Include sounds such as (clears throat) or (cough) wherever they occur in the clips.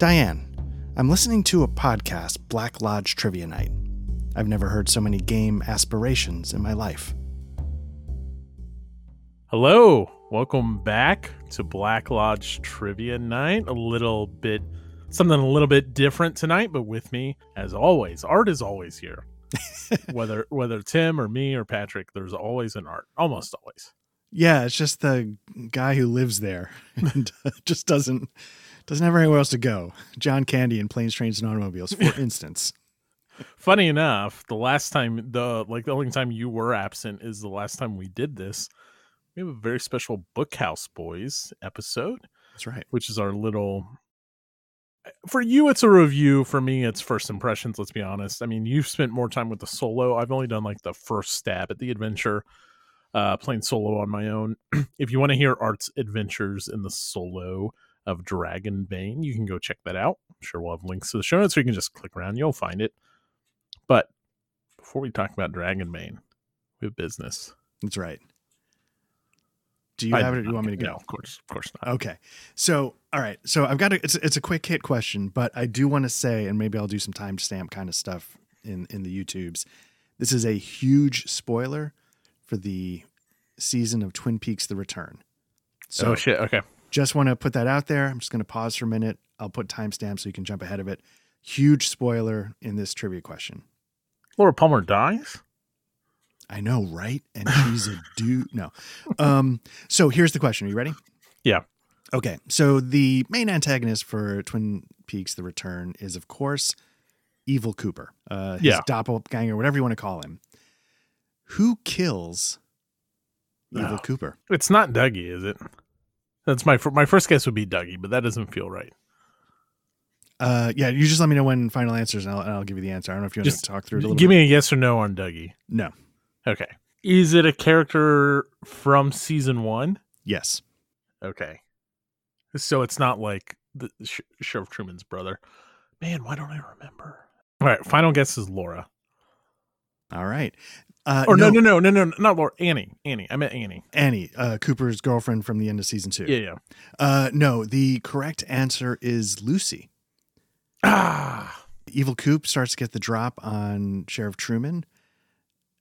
Diane, I'm listening to a podcast, Black Lodge Trivia Night. I've never heard so many game aspirations in my life. Hello, welcome back to Black Lodge Trivia Night. A little bit, something a little bit different tonight, but with me, as always, Art is always here. (laughs) whether whether Tim or me or Patrick, there's always an Art, almost always. Yeah, it's just the guy who lives there (laughs) and uh, just doesn't doesn't have anywhere else to go. John Candy in Planes, Trains, and Automobiles, for (laughs) instance. Funny enough, the last time the like the only time you were absent is the last time we did this. We have a very special Bookhouse Boys episode. That's right. Which is our little for you it's a review for me it's first impressions let's be honest i mean you've spent more time with the solo i've only done like the first stab at the adventure uh playing solo on my own (clears throat) if you want to hear art's adventures in the solo of dragonbane you can go check that out i'm sure we'll have links to the show notes so you can just click around you'll find it but before we talk about dragonbane we have business That's right. Do you I have it or do you want me to go? no, of course of course not Okay. So, all right. So I've got a, it's, it's a quick hit question, but I do want to say, and maybe I'll do some timestamp kind of stuff in, in the YouTubes. This is a huge spoiler for the season of Twin Peaks The Return. So oh shit okay just want to put that out there. I'm just going to pause for a minute. I'll put timestamps so you can jump ahead of it. Huge spoiler in this trivia question. laura palmer dies I know, right? And she's a (laughs) dude. No. Um, so here's the question. Are you ready? Yeah. Okay. So the main antagonist for Twin Peaks The Return is, of course, Evil Cooper. Uh, his Yeah. doppelganger, whatever you want to call him. Who kills Evil No. Cooper? It's not Dougie, is it? That's my my first guess would be Dougie, but that doesn't feel right. Uh, yeah, you just let me know when final answers and I'll, and I'll give you the answer. I don't know if you want Just to talk through it a little Give bit. me a yes or no on Dougie. No. Okay. Is it a character from season one? Yes. Okay. So it's not like the Sh- Sheriff Truman's brother. Man, why don't I remember? All right. Final guess is Laura. All right. Uh, Or no, no, no, no, no, not Laura. Annie. Annie. I meant Annie. Annie, uh, Cooper's girlfriend from the end of season two. Yeah, yeah. Uh, no, the correct answer is Lucy. Ah. Evil Coop starts to get the drop on Sheriff Truman.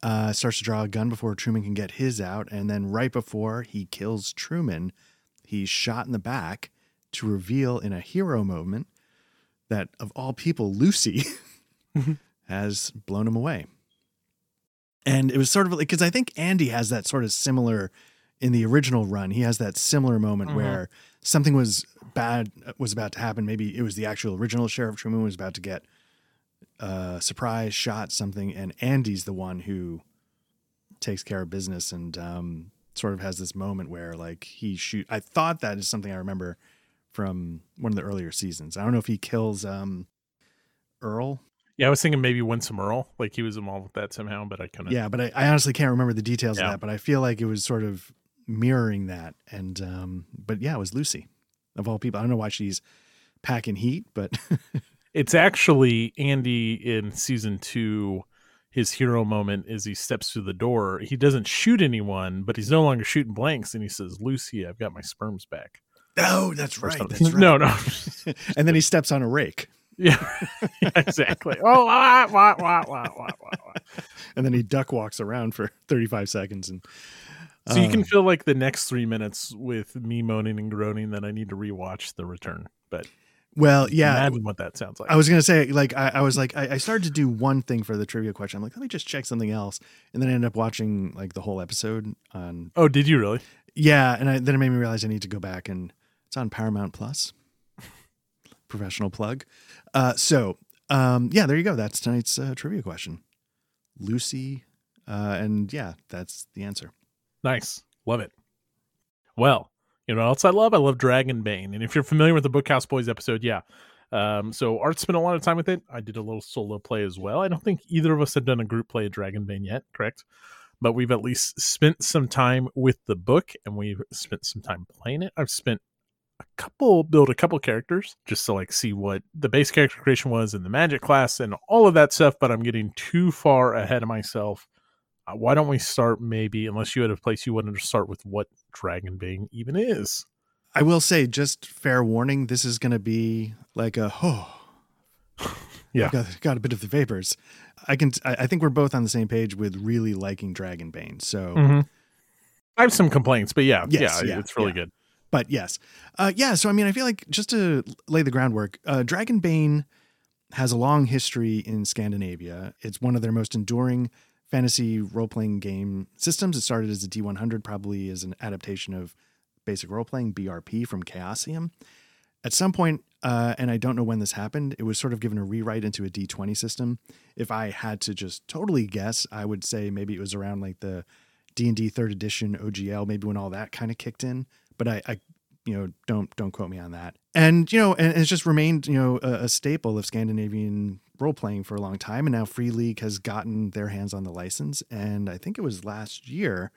Uh, starts to draw a gun before Truman can get his out, and then right before he kills Truman, he's shot in the back to reveal in a hero moment that of all people, Lucy (laughs) has blown him away. And it was sort of like because I think Andy has that sort of similar in the original run. He has that similar moment Mhm. where something was bad uh, was about to happen. Maybe it was the actual original Sheriff Truman was about to get uh, surprise shot something, and Andy's the one who takes care of business and um, sort of has this moment where like he shoot. I thought that is something I remember from one of the earlier seasons. I don't know if he kills um, Earle. Yeah, I was thinking maybe Windom Earle, like he was involved with that somehow, but I couldn't. Yeah, but I, I honestly can't remember the details Yeah. of that. But I feel like it was sort of mirroring that. And um, but yeah, it was Lucy of all people. I don't know why she's packing heat, but (laughs) It's actually Andy in season two. His hero moment is he steps through the door. He doesn't shoot anyone, but he's no longer shooting blanks, and he says, "Lucy, I've got my sperms back." oh, that's right. That's (laughs) right. No, no. (laughs) and then he steps on a rake, (laughs) yeah, exactly. Oh, wah, wah, wah, wah, wah, wah, wah. and then he duck walks around for thirty five seconds, and So you can um, fill like the next three minutes with me moaning and groaning that I need to rewatch The Return. But well, yeah. imagine what that sounds like. I was gonna say, like, I, I was like, I, I started to do one thing for the trivia question. I'm like, let me just check something else, and then I ended up watching like the whole episode on oh, did you really? Yeah, and I, then it made me realize I need to go back and it's on Paramount Plus. (laughs) Professional plug. Uh, so um, yeah, there you go. That's tonight's uh, trivia question. Lucy, uh, and yeah, that's the answer. Nice. Love it. Well, you know what else I love? I love Dragonbane. And if you're familiar with the Bookhouse Boys episode, yeah. Um, so Art spent a lot of time with it. I did a little solo play as well. I don't think either of us have done a group play of Dragonbane yet, correct? But we've at least spent some time with the book and we've spent some time playing it. I've spent couple build a couple characters just to like see what the base character creation was in the magic class and all of that stuff, but I'm getting too far ahead of myself. Uh, why don't we start maybe, unless you had a place you wanted to start with what Dragonbane even is? I will say, just fair warning, this is going to be like a oh, (sighs) Yeah. Got, got a bit of the vapors. I can. I I think we're both on the same page with really liking Dragonbane. So, Mhm. I have some complaints, but yeah, Yes, yeah, yeah, it's really yeah. good. But yes, uh, yeah. So I mean, I feel like just to lay the groundwork, uh, Dragonbane has a long history in Scandinavia. It's one of their most enduring fantasy role playing game systems. It started as a D100, probably as an adaptation of basic role playing BRP from Chaosium. At some point, uh, and I don't know when this happened, it was sort of given a rewrite into a D20 system. If I had to just totally guess, I would say maybe it was around like the D&D third edition OGL, maybe when all that kind of kicked in. But I, I you know, don't don't quote me on that. And you know, and it's just remained you know a, a staple of Scandinavian role playing for a long time. And now Free League has gotten their hands on the license, and I think it was last year,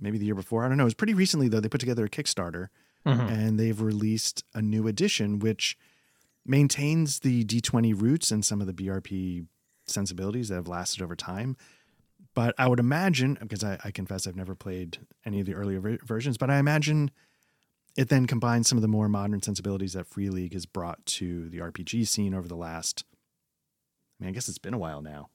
maybe the year before. I don't know. It was pretty recently though. They put together a Kickstarter Mhm. and they've released a new edition which maintains the D20 roots and some of the BRP sensibilities that have lasted over time. But I would imagine, because I, I confess I've never played any of the earlier ver- versions, but I imagine it then combines some of the more modern sensibilities that Free League has brought to the RPG scene over the last, I mean, I guess it's been a while now.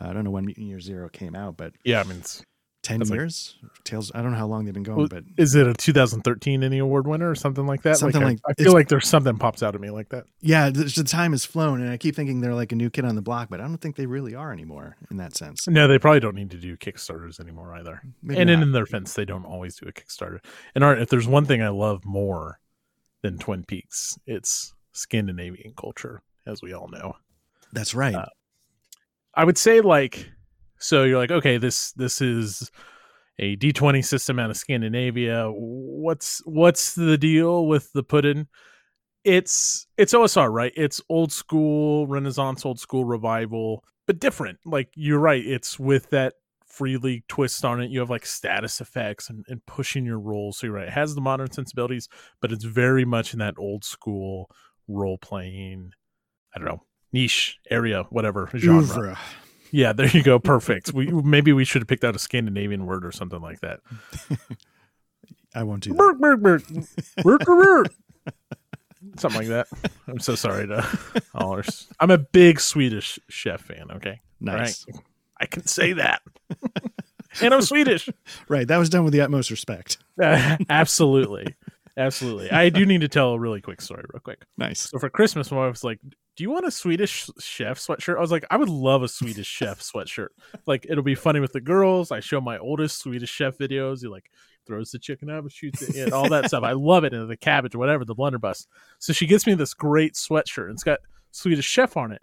I don't know when Mutant Year Zero came out, but Yeah, I mean, it's, 10 That's like- years? Tales, I don't know how long they've been going, Well, but is it a 2013 ENnie award winner or something like that? Something I- like- I, it's- feel like there's something pops out at me like that. Yeah, the, the time has flown, and I keep thinking they're like a new kid on the block, but I don't think they really are anymore in that sense. No, they probably don't need to do Kickstarters anymore either. Maybe and not. in their defense, they don't always do a Kickstarter. And Art, if there's one thing I love more than Twin Peaks, it's Scandinavian culture, as we all know. that's right. uh, I would say like so you're like okay this this is a D20 system out of Scandinavia. What's what's the deal with the pudding it's it's OSR right? It's old school renaissance old school revival but different. Like you're right it's with that free league twist on it you have like status effects and, and pushing your rolls. So you're right it has the modern sensibilities but it's very much in that old school role playing I don't know niche area whatever genre. Oeuvre. Yeah, there you go. (laughs) Perfect. we maybe we should have picked out a Scandinavian word or something like that. I won't do that. Burk, burk, burk. Something like that. I'm so sorry to (laughs) all our. I'm a big Swedish chef fan. Okay, Nice. I can say that, and I'm Swedish. (laughs) Right. That was done with the utmost respect. Uh, absolutely, absolutely. I do need to tell a really quick story, real quick. Nice. So for Christmas, my wife was like, "Do you want a Swedish chef sweatshirt?" I was like, "I would love a Swedish chef (laughs) sweatshirt. Like, it'll be funny with the girls." I show my oldest Swedish chef videos. He like throws the chicken up and shoots it, and all that stuff. I love it, and the cabbage, or whatever, the blunderbuss. So she gets me this great sweatshirt, and it's got Swedish chef on it,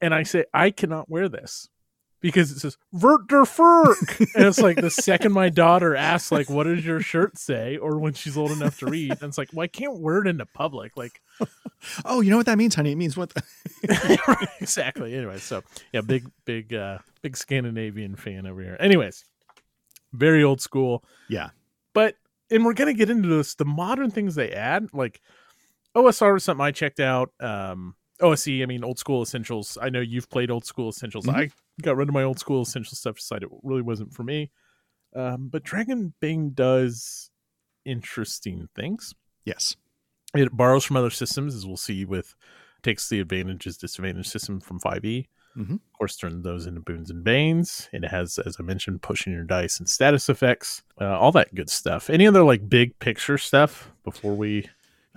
and I say, "I cannot wear this." Because it says "Vert der Ferk," and it's like the second my daughter asks, like, "What does your shirt say?" or when she's old enough to read, and it's like, "Well, I can't wear it into public." Like, (laughs) Oh, you know what that means, honey? It means what? The- (laughs) exactly. Anyway, so yeah, big, big, uh, big Scandinavian fan over here. Anyways, very old school. Yeah. But and we're gonna get into this. The modern things they add, like OSR was something I checked out. Um, OSE, I mean, old school essentials. I know you've played old school essentials. Mhm. I got rid of my old school essential stuff. Decided it really wasn't for me. Um, but Dragon Bane does interesting things yes. it borrows from other systems as we'll see with takes the advantages disadvantage system from 5e Mhm. of course turn those into boons and banes it has as i mentioned pushing your dice and status effects uh, all that good stuff any other like big picture stuff before we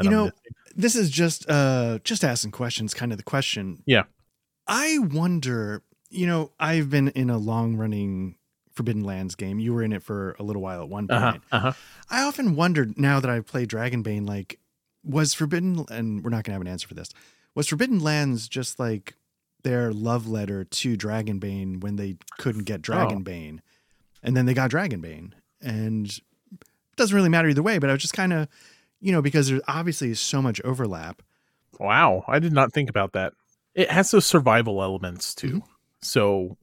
You know? This is just uh just asking questions, kind of the question. Yeah. I wonder, you know, I've been in a long running Forbidden Lands game. You were in it for a little while at one point. uh-huh uh-huh I often wondered now that I've played Dragonbane, like, was Forbidden, and we're not going to have an answer for this, was Forbidden Lands just like their love letter to Dragonbane when they couldn't get Dragonbane? And then they got Dragonbane. And it doesn't really matter either way, but I was just kind of, you know, because there's obviously so much overlap. wow i did not think about that it has those survival elements too Mm-hmm. So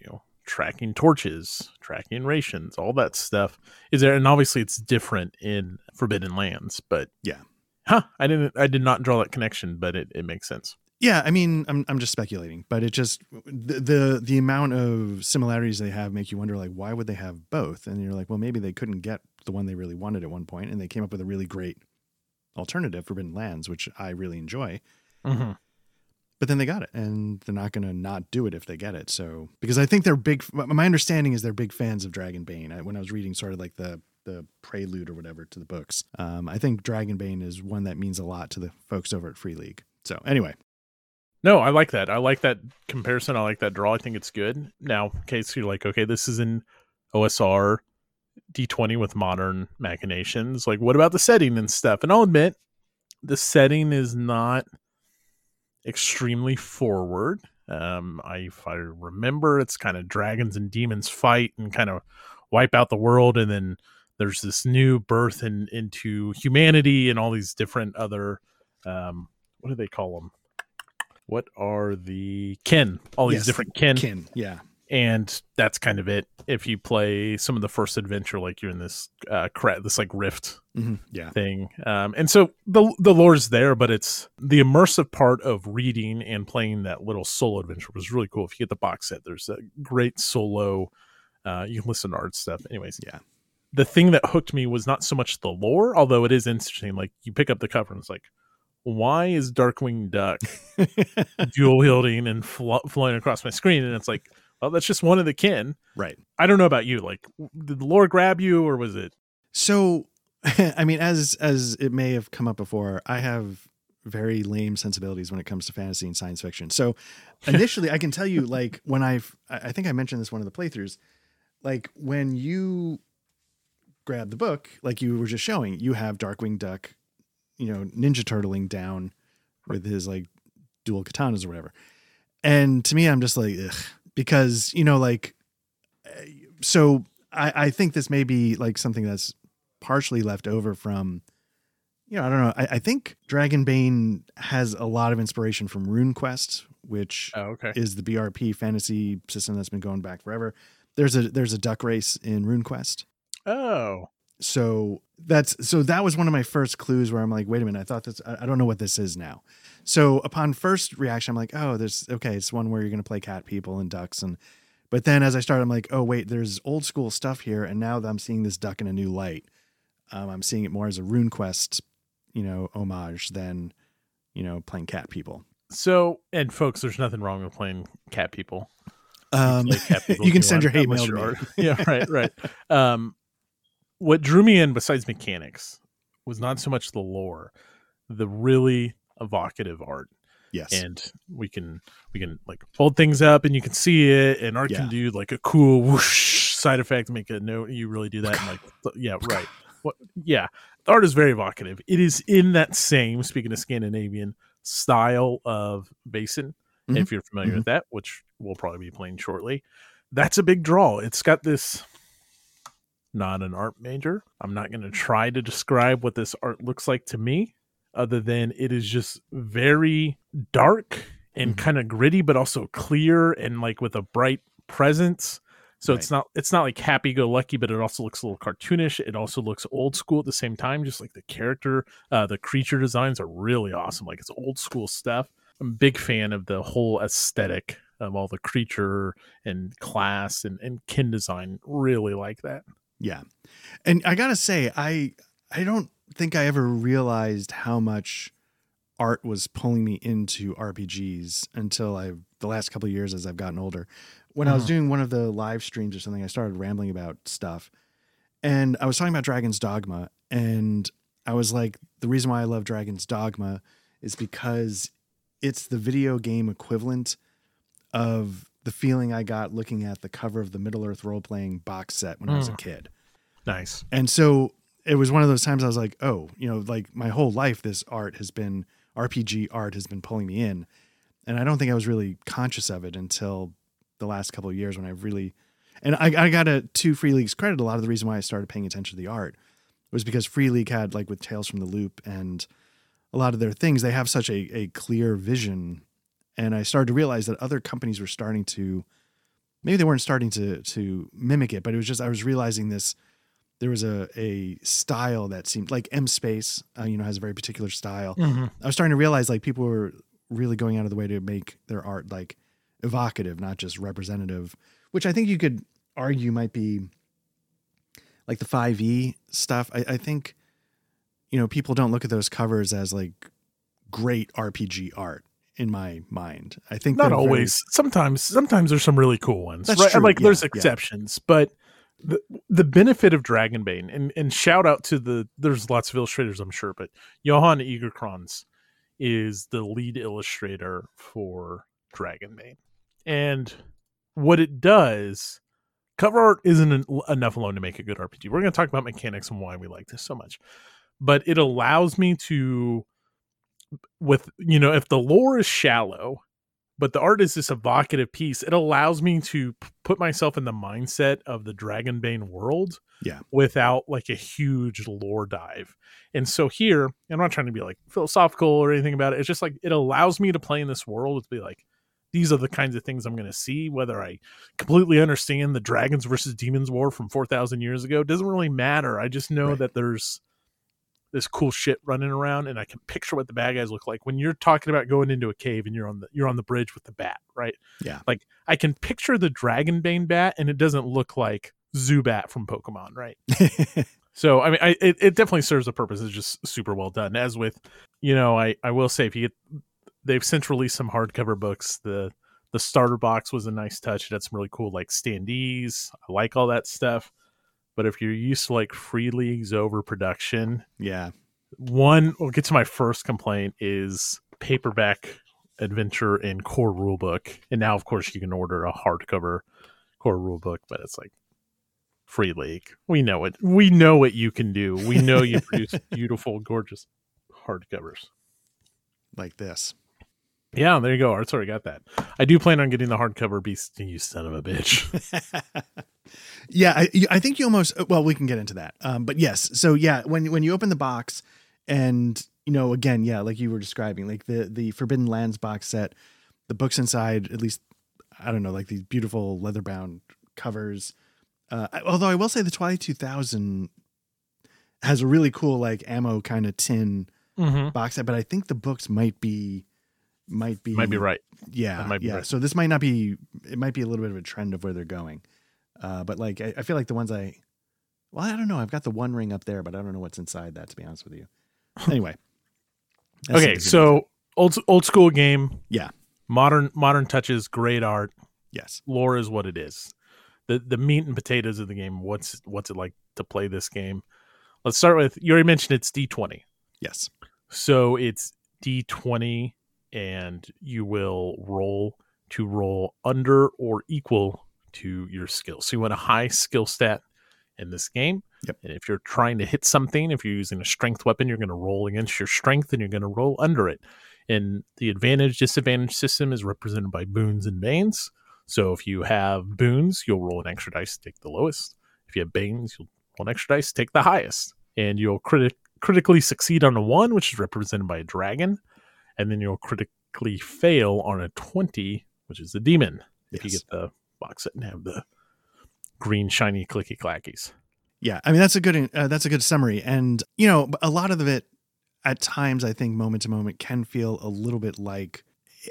you know tracking torches tracking rations all that stuff is there and obviously it's different in forbidden lands but Yeah. huh i didn't i did not draw that connection but it, it makes sense Yeah, I mean, I'm I'm just speculating, but it just the, the the amount of similarities they have make you wonder like why would they have both? And you're like, well, maybe they couldn't get the one they really wanted at one point, and they came up with a really great alternative, Forbidden Lands, which I really enjoy. Mm-hmm. But then they got it, and they're not going to not do it if they get it. So because I think they're big. My understanding is they're big fans of Dragonbane. I, when I was reading sort of like the the prelude or whatever to the books, um, I think Dragonbane is one that means a lot to the folks over at Free League. So anyway, No, I like that. I like that comparison. I like that draw. I think it's good. Now, in case you're like, okay, this is in OSR D20 with modern machinations. Like, what about the setting and stuff? And I'll admit, the setting is not extremely forward. Um, I, if I remember, it's kind of dragons and demons fight and kind of wipe out the world, and then there's this new birth in, into humanity and all these different other, um, what do they call them? What are the kin? All these Yes, different kin, Kin, yeah, and that's kind of it. If you play some of the first adventure, like you're in this uh, cra- this like rift hmm yeah, thing. Um, and so the the lore's there, but it's the immersive part of reading and playing that little solo adventure was really cool. If you get the box set, there's a great solo. Uh, you can listen to art stuff. Anyways, Yeah. The thing that hooked me was not so much the lore, although it is interesting. Like you pick up the cover and it's like, why is Darkwing Duck (laughs) dual wielding and flo- flying across my screen? And it's like, well, that's just one of the kin. right. I don't know about you. Like, did the lore grab you, or was it? So, (laughs) I mean, as as it may have come up before, I have very lame sensibilities when it comes to fantasy and science fiction. So, (laughs) initially, I can tell you, like, when I've, I I think I mentioned this one of the playthroughs, like when you grab the book, like you were just showing, you have Darkwing Duck, you know, Ninja Turtling down with his like dual katanas or whatever. And to me, I'm just like, ugh, because you know, like, so I, I think this may be like something that's partially left over from, you know, I don't know. I, I think Dragonbane has a lot of inspiration from RuneQuest, which Oh, okay. is the BRP fantasy system that's been going back forever. There's a there's a duck race in RuneQuest. Oh, So that's so that was one of my first clues where I'm like, wait a minute, I thought this I, I don't know what this is now. So upon first reaction, I'm like, oh, there's okay, it's one where you're gonna play cat people and ducks and but then as I started, I'm like, oh wait, there's old school stuff here, and now that I'm seeing this duck in a new light. Um, I'm seeing it more as a RuneQuest, you know, homage than, you know, playing cat people. so and folks, there's nothing wrong with playing cat people. Um, cat people (laughs) you can send want, your hate mail to me. (laughs) yeah, right, right. Um, what drew me in besides mechanics was not so much the lore, the really evocative art. Yes. and we can we can like hold things up and you can see it and art Yeah. can do like a cool whoosh side effect make a note you really do that and like (laughs) yeah right what yeah the art is very evocative it is in that same speaking of scandinavian style of Vaesen Mhm. if you're familiar Mhm. with that which we'll probably be playing shortly that's a big draw it's got this not an art major i'm not going to try to describe what this art looks like to me other than it is just very dark and Mhm. kind of gritty but also clear and like with a bright presence. So it's not it's not like happy go lucky but it also looks a little cartoonish. It also looks old school at the same time just like the character uh the creature designs are really awesome. Like it's old school stuff. I'm a big fan of the whole aesthetic of all the creature and class and, and kin design. Really like that. Yeah. And I got to say I I don't think I ever realized how much art was pulling me into RPGs until I the last couple of years as I've gotten older. When I was Mhm. doing one of the live streams or something, I started rambling about stuff. And I was talking about Dragon's Dogma and I was like the reason why I love Dragon's Dogma is because it's the video game equivalent of the feeling I got looking at the cover of the Middle Earth role playing box set when I was a Mm. kid. nice And so it was one of those times I was like, oh, you know, like my whole life, this art has been RPG art has been pulling me in. And I don't think I was really conscious of it until the last couple of years when I really, and I, I got a to Free League's credit, a lot of the reason why I started paying attention to the art was because Free League had, like with Tales from the Loop and a lot of their things, they have such a, a clear vision. And I started to realize that other companies were starting to, maybe they weren't starting to, to mimic it, but it was just, I was realizing this there was a a style that seemed like M Space, uh, you know, has a very particular style. I was starting to realize like people were really going out of the way to make their art like evocative, not just representative, which I think you could argue might be like the 5e stuff, I, I think, you know, people don't look at those covers as like great RPG art in my mind. I think not they're very- always. Sometimes, sometimes there's some really cool ones. That's right? true, Like yeah, there's yeah. exceptions, but the the benefit of Dragonbane and and shout out to the there's lots of illustrators I'm sure, but Johan Egerkrans is the lead illustrator for Dragonbane, and what it does. Cover art isn't en- enough alone to make a good RPG. We're going to talk about mechanics and why we like this so much, but it allows me to with you know if the lore is shallow but the art is this evocative piece it allows me to p- put myself in the mindset of the dragonbane world Yeah. without like a huge lore dive and so here i'm not trying to be like philosophical or anything about it it's just like it allows me to play in this world to be like these are the kinds of things i'm going to see whether i completely understand the dragons versus demons war from 4000 years ago doesn't really matter i just know Right. that there's this cool shit running around and I can picture what the bad guys look like when you're talking about going into a cave and you're on the you're on the bridge with the bat, right? Yeah. Like I can picture the Dragonbane bat and it doesn't look like Zubat from Pokemon, right? (laughs) So I mean I it, it definitely serves a purpose. It's just super well done. As with, you know, I I will say if you get they've since released some hardcover books. The the starter box was a nice touch. It had some really cool like standees. I like all that stuff. But if you're used to like free leagues overproduction, yeah. one we'll get to my first complaint is paperback adventure in core rulebook. And now of course you can order a hardcover core rulebook but it's like free league. We know it. We know what you can do. We know you produce (laughs) beautiful gorgeous hardcovers. Like this. yeah there you go. Art's already got that. I do plan on getting the hardcover beast you son of a bitch (laughs) yeah, I, I think you almost. Well, we can get into that. Um, but yes, so yeah, when when you open the box, and you know, again, yeah, like you were describing, like the the Forbidden Lands box set, the books inside, at least, I don't know, like these beautiful leather bound covers. Uh, although I will say the Twilight Two Thousand has a really cool like ammo kind of tin mm-hmm. box set, but I think the books might be might be might be right yeah, yeah. right. So this might not be. It might be a little bit of a trend of where they're going. Uh, but like, I, I feel like the ones I, well, I don't know. I've got the One Ring up there, but I don't know what's inside that. To be honest with you. (laughs) Anyway. okay so old old school game Yeah. modern modern touches great art yes, lore is what it is. The the meat and potatoes of the game. What's what's it like to play this game? Let's start with you already mentioned it's D twenty. yes, So it's D twenty and you will roll to roll under or equal to your skill. So you want a high skill stat in this game. Yep. And if you're trying to hit something, if you're using a strength weapon, you're going to roll against your strength and you're going to roll under it. And the advantage disadvantage system is represented by boons and banes. So if you have boons, you'll roll an extra dice to take the lowest. If you have banes, you'll roll an extra dice to take the highest. And you'll criti- critically succeed on a one, which is represented by a dragon. And then you'll critically fail on a 20, which is a demon. If you get the box set and have the green shiny clicky clackies. yeah. I mean, that's a good. Uh, that's a good summary. And you know, a lot of it, at times, I think moment to moment can feel a little bit like,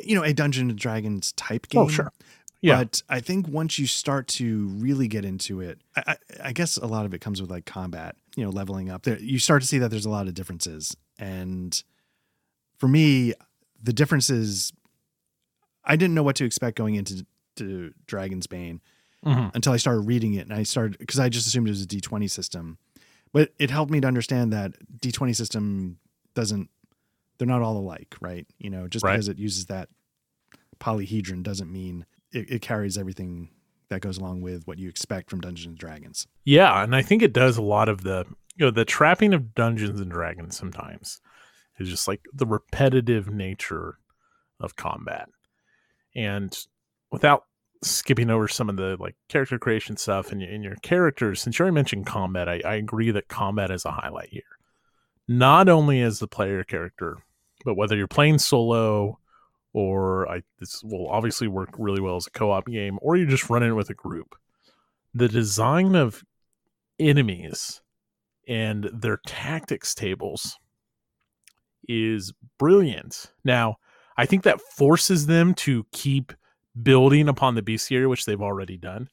you know, a Dungeon and Dragons type game. Oh, sure. Yeah. But I think once you start to really get into it, I, I, I guess a lot of it comes with like combat, you know, leveling up. There, you start to see that there's a lot of differences, and for me, the differences, I didn't know what to expect going into to Dragon's Bane Mhm. until I started reading it, and I started because I just assumed it was a D twenty system, but it helped me to understand that D twenty system doesn't. They're not all alike, right? You know, just Right. because it uses that polyhedron doesn't mean it, it carries everything that goes along with what you expect from Dungeons and Dragons. Yeah, and I think it does a lot of the you know the trapping of Dungeons and Dragons sometimes is just like the repetitive nature of combat. And without skipping over some of the like character creation stuff and, and your characters, since you already mentioned combat, I, I agree that combat is a highlight here. Not only as the player character, but whether you're playing solo or I this will obviously work really well as a co-op game, or you're just running with a group. The design of enemies and their tactics tables is brilliant. Now, I think that forces them to keep building upon the bestiary, which they've already done.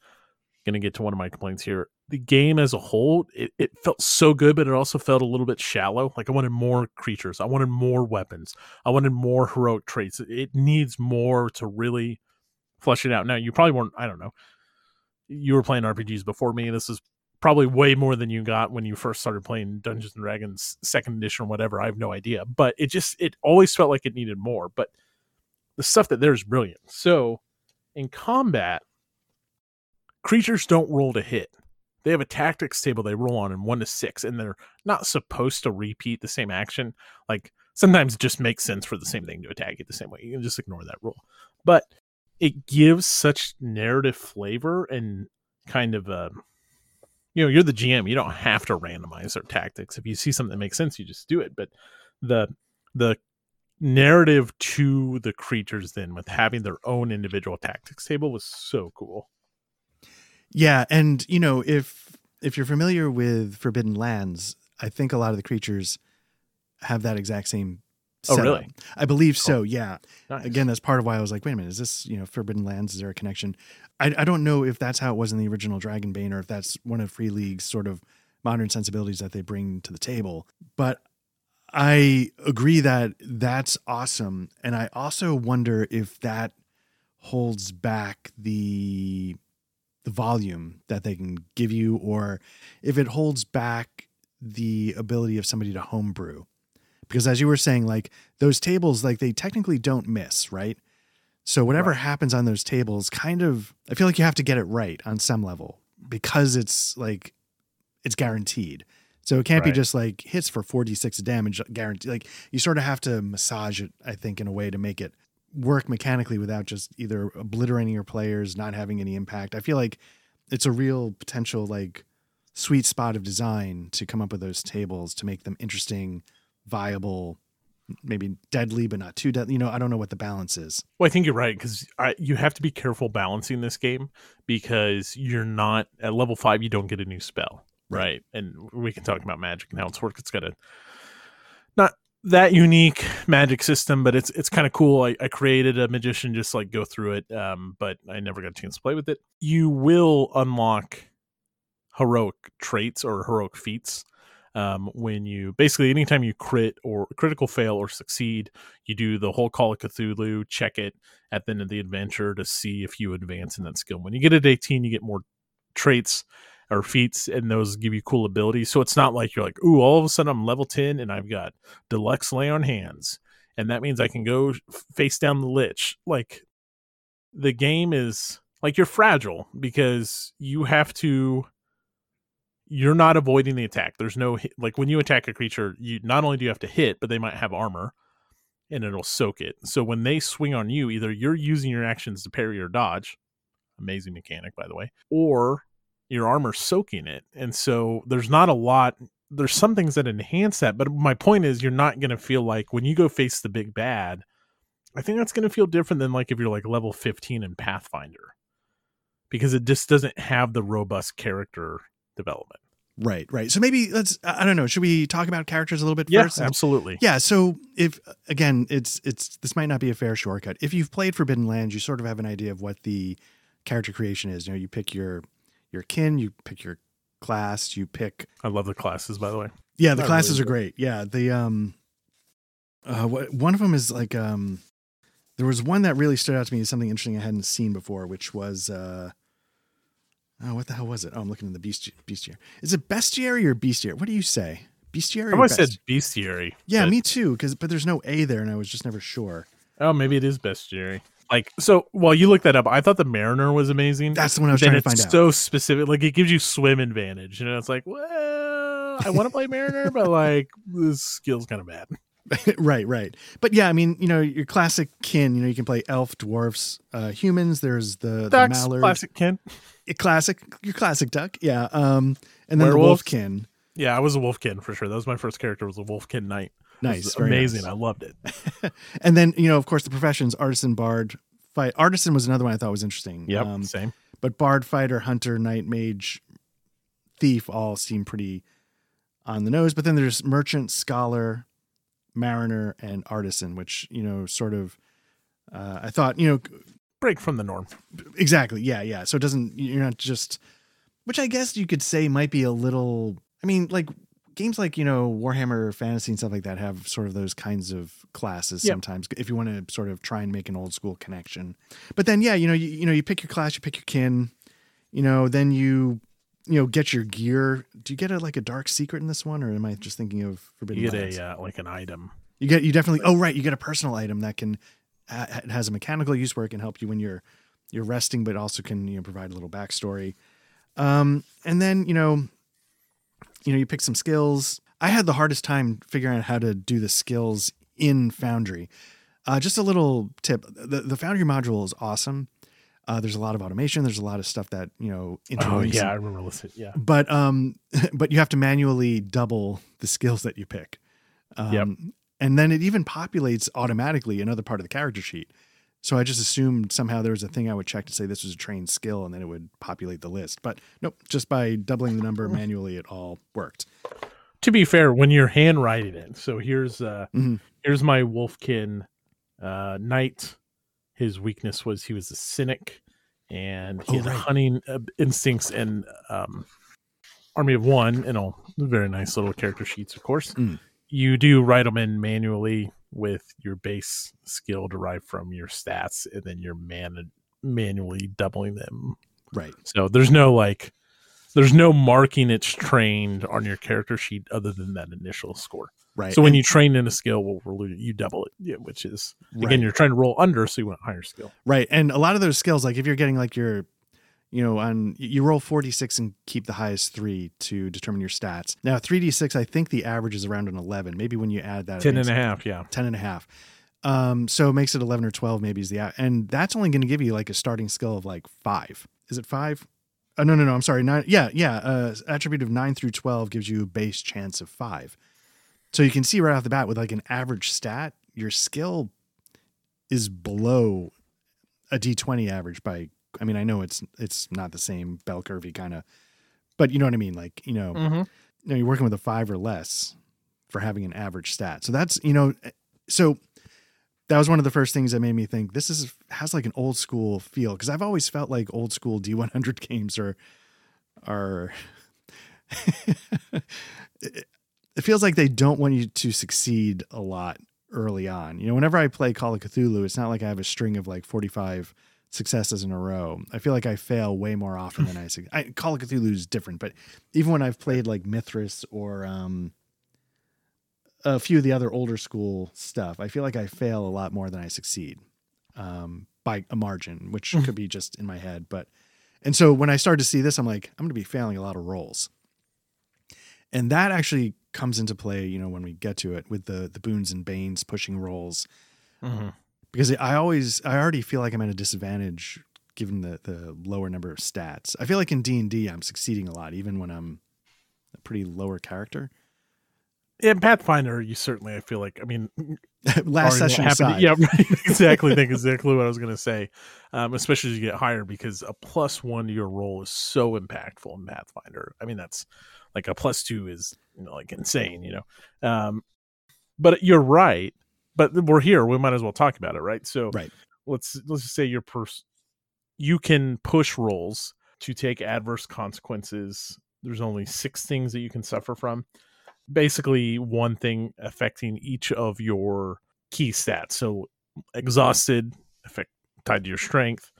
Going to get to one of my complaints here. the game as a whole, it, it felt so good, but it also felt a little bit shallow. Like I wanted more creatures, I wanted more weapons, I wanted more heroic traits. It needs more to really flesh it out. Now, you probably weren't, I don't know, you were playing RPGs before me. This is probably way more than you got when you first started playing Dungeons and Dragons second edition or whatever. I have no idea, but it just, it always felt like it needed more. But the stuff that there's brilliant. So in combat, creatures don't roll to hit they have a tactics table they roll on in one to six, and they're not supposed to repeat the same action. Like sometimes it just makes sense for the same thing to attack it the same way. You can just ignore that rule. But it gives such narrative flavor and kind of a you know, you're the GM, you don't have to randomize their tactics. If you see something that makes sense, you just do it. But the the narrative to the creatures then with having their own individual tactics table was so cool. Yeah, and you know, if if you're familiar with Forbidden Lands, I think a lot of the creatures have that exact same Oh, really? I believe so. Yeah. Nice. Again, that's part of why I was like, wait a minute, is this you know Forbidden Lands? Is there a connection? I, I don't know if that's how it was in the original Dragonbane or if that's one of Free League's sort of modern sensibilities that they bring to the table. But I agree that that's awesome, and I also wonder if that holds back the the volume that they can give you, or if it holds back the ability of somebody to homebrew. Because as you were saying, like those tables, like they technically don't miss, right? So whatever Right. happens on those tables, kind of, I feel like you have to get it right on some level because it's like it's guaranteed. So it can't be just like hits for 46 damage guaranteed. Like you sort of have to massage it, I think, in a way to make it work mechanically without just either obliterating your players, not having any impact. I feel like it's a real potential like sweet spot of design to come up with those tables to make them interesting, viable, maybe deadly but not too deadly. You know, I don't know what the balance is. Well, I think you're right because you have to be careful balancing this game because you're not at level five. You don't get a new spell, Right. And we can talk about magic and how it's worked. It's got a not that unique magic system, but it's it's kind of cool. I, I created a magician just like go through it, um, but I never got a chance to play with it. You will unlock heroic traits or heroic feats um, when you basically anytime you crit or critical fail or succeed, you do the whole Call of Cthulhu, check it at the end of the adventure to see if you advance in that skill. When you get at 18, you get more traits or feats, and those give you cool abilities. So it's not like you're like, ooh, all of a sudden I'm level 10 and I've got deluxe lay on hands. And that means I can go face down the lich. Like the game is like you're fragile because you have to you're not avoiding the attack. There's no like when you attack a creature, you not only do you have to hit, but they might have armor and it'll soak it. So when they swing on you, either you're using your actions to parry or dodge, amazing mechanic by the way, or your armor soaking it. And so there's not a lot there's some things that enhance that, but my point is you're not going to feel like when you go face the big bad, I think that's going to feel different than like if you're like level 15 in Pathfinder. Because it just doesn't have the robust character development. Right, right. So maybe let's I don't know, should we talk about characters a little bit Yeah, first? absolutely. Yeah, so if again, it's it's this might not be a fair shortcut. If you've played Forbidden Lands, you sort of have an idea of what the character creation is. You know, you pick your your kin, you pick your class, you pick I love the classes, by the way. Yeah, the Not classes really, are great. Yeah, the um uh what one of them is like um there was one that really stood out to me as something interesting I hadn't seen before, which was uh Oh, what the hell was it? Oh, I'm looking at the beast bestiary. Is it bestiary or bestiary? What do you say? Bestiary? I or always said bestiary. Yeah, but- me too. Because but there's no A there, and I was just never sure. Oh, maybe it is bestiary. Like so, while you look that up, I thought the Mariner was amazing. That's the one I was trying to find out. so specific. Like it gives you swim advantage. You know, it's like, well, I want to play Mariner, but like this skill's kind of bad. (laughs) (laughs) right, right. But yeah, I mean, you know, your classic kin. You know, you can play elf, dwarfs, uh, humans. There's the, the mallard, classic kin, classic, your classic duck. Yeah. Um, and then Werewolves. the wolfkin. Yeah, I was a Wolfkin for sure. That was my first character. Was a Wolfkin knight. Nice, amazing. nice. I loved it. (laughs) and then you know, of course, the professions: artisan, bard, fight. Artisan was another one I thought was interesting. Yep, Um, same. but bard, fighter, hunter, knight, mage, thief all seem pretty on the nose. But then there's merchant, scholar, mariner, and artisan, which you know, sort of. Uh, I thought you know Break from the norm. exactly, yeah, yeah. So it doesn't. You're not just which I guess you could say might be a little. I mean, like games like you know Warhammer Fantasy and stuff like that have sort of those kinds of classes Yep. sometimes. If you want to sort of try and make an old school connection, but then yeah, you know, you, you know, you pick your class, you pick your kin, you know, then you you know get your gear. Do you get a like a dark secret in this one, or am I just thinking of Forbidden You get Lands? a uh, like an item. You get you definitely. Oh right, you get a personal item that can ha- it has a mechanical use where it can help you when you're you're resting, but also can you know provide a little backstory. Um, and then you know, you know, you pick some skills. I had the hardest time figuring out how to do the skills in Foundry. Uh, just a little tip: the the Foundry module is awesome. Uh, there's a lot of automation. There's a lot of stuff that you know. Oh yeah, I remember listening. Yeah. but um (laughs) but you have to manually double the skills that you pick um Yep. and then it even populates automatically another part of the character sheet so i just assumed somehow there was a thing i would check to say this was a trained skill and then it would populate the list but nope just by doubling the number (laughs) manually it all worked To be fair, when you're handwriting it, so here's uh Mhm. here's my Wolfkin uh knight. His weakness was he was a cynic, and he Oh, had right. hunting uh, instincts and um army of one and all very nice little character sheets, of course. Mm. You do write them in manually with your base skill derived from your stats, and then you're man manually doubling them right So there's no like there's no marking it's trained on your character sheet other than that initial score. right So when And- you train in a skill, we'll you double it, yeah, which is right. again you're trying to roll under, so you want higher skill. Right. And a lot of those skills, like if you're getting like your, you know, on you roll 4d6 and keep the highest three to determine your stats. Now, 3d6, I think the average is around an 11. Maybe when you add that, it Ten makes and a it half, yeah. 10 and a half. Um, so it makes it 11 or 12, maybe is the, and that's only going to give you like a starting skill of like five. Is it five? Oh, no, no, no. I'm sorry. Nine. Yeah. Yeah. Uh, attribute of nine through 12 gives you a base chance of five. So you can see right off the bat with like an average stat, your skill is below a D20 average by I mean I know it's it's not the same bell curvy kind of but you know what I mean like you know, Mm-hmm. you know you're working with a 5 or less for having an average stat. So that's you know so that was one of the first things that made me think this is has like an old school feel because I've always felt like old school D100 (laughs) games are are (laughs) it feels like they don't want you to succeed a lot early on. You know, whenever I play Call of Cthulhu, it's not like I have a string of like 45 successes in a row. I feel like I fail way more often than I succeed. I, Call of Cthulhu is different, but even when I've played like Mythras or um, a few of the other older school stuff, I feel like I fail a lot more than I succeed um, by a margin, which could be just in my head. But and so when I started to see this, I'm like, I'm going to be failing a lot of rolls, and that actually comes into play. You know, when we get to it with the the boons and banes pushing rolls, Mm-hmm. Because I always I already feel like I'm at a disadvantage given the the lower number of stats. I feel like in D and D I'm succeeding a lot, even when I'm a pretty lower character. In Pathfinder, you certainly I feel like I mean (laughs) Last session happened- Yeah, right. (laughs) (laughs) exactly. think exactly what I was going to say. Um, especially as you get higher, because a plus one to your roll is so impactful in Pathfinder. I mean, that's like a plus two is you know like insane. You know, um, but you're right. But we're here. We might as well talk about it, right? So, Right. Let's let's just say you're pers- you can push rolls to take adverse consequences. There's only six things that you can suffer from basically one thing affecting each of your key stats. So exhausted, effect tied to your strength,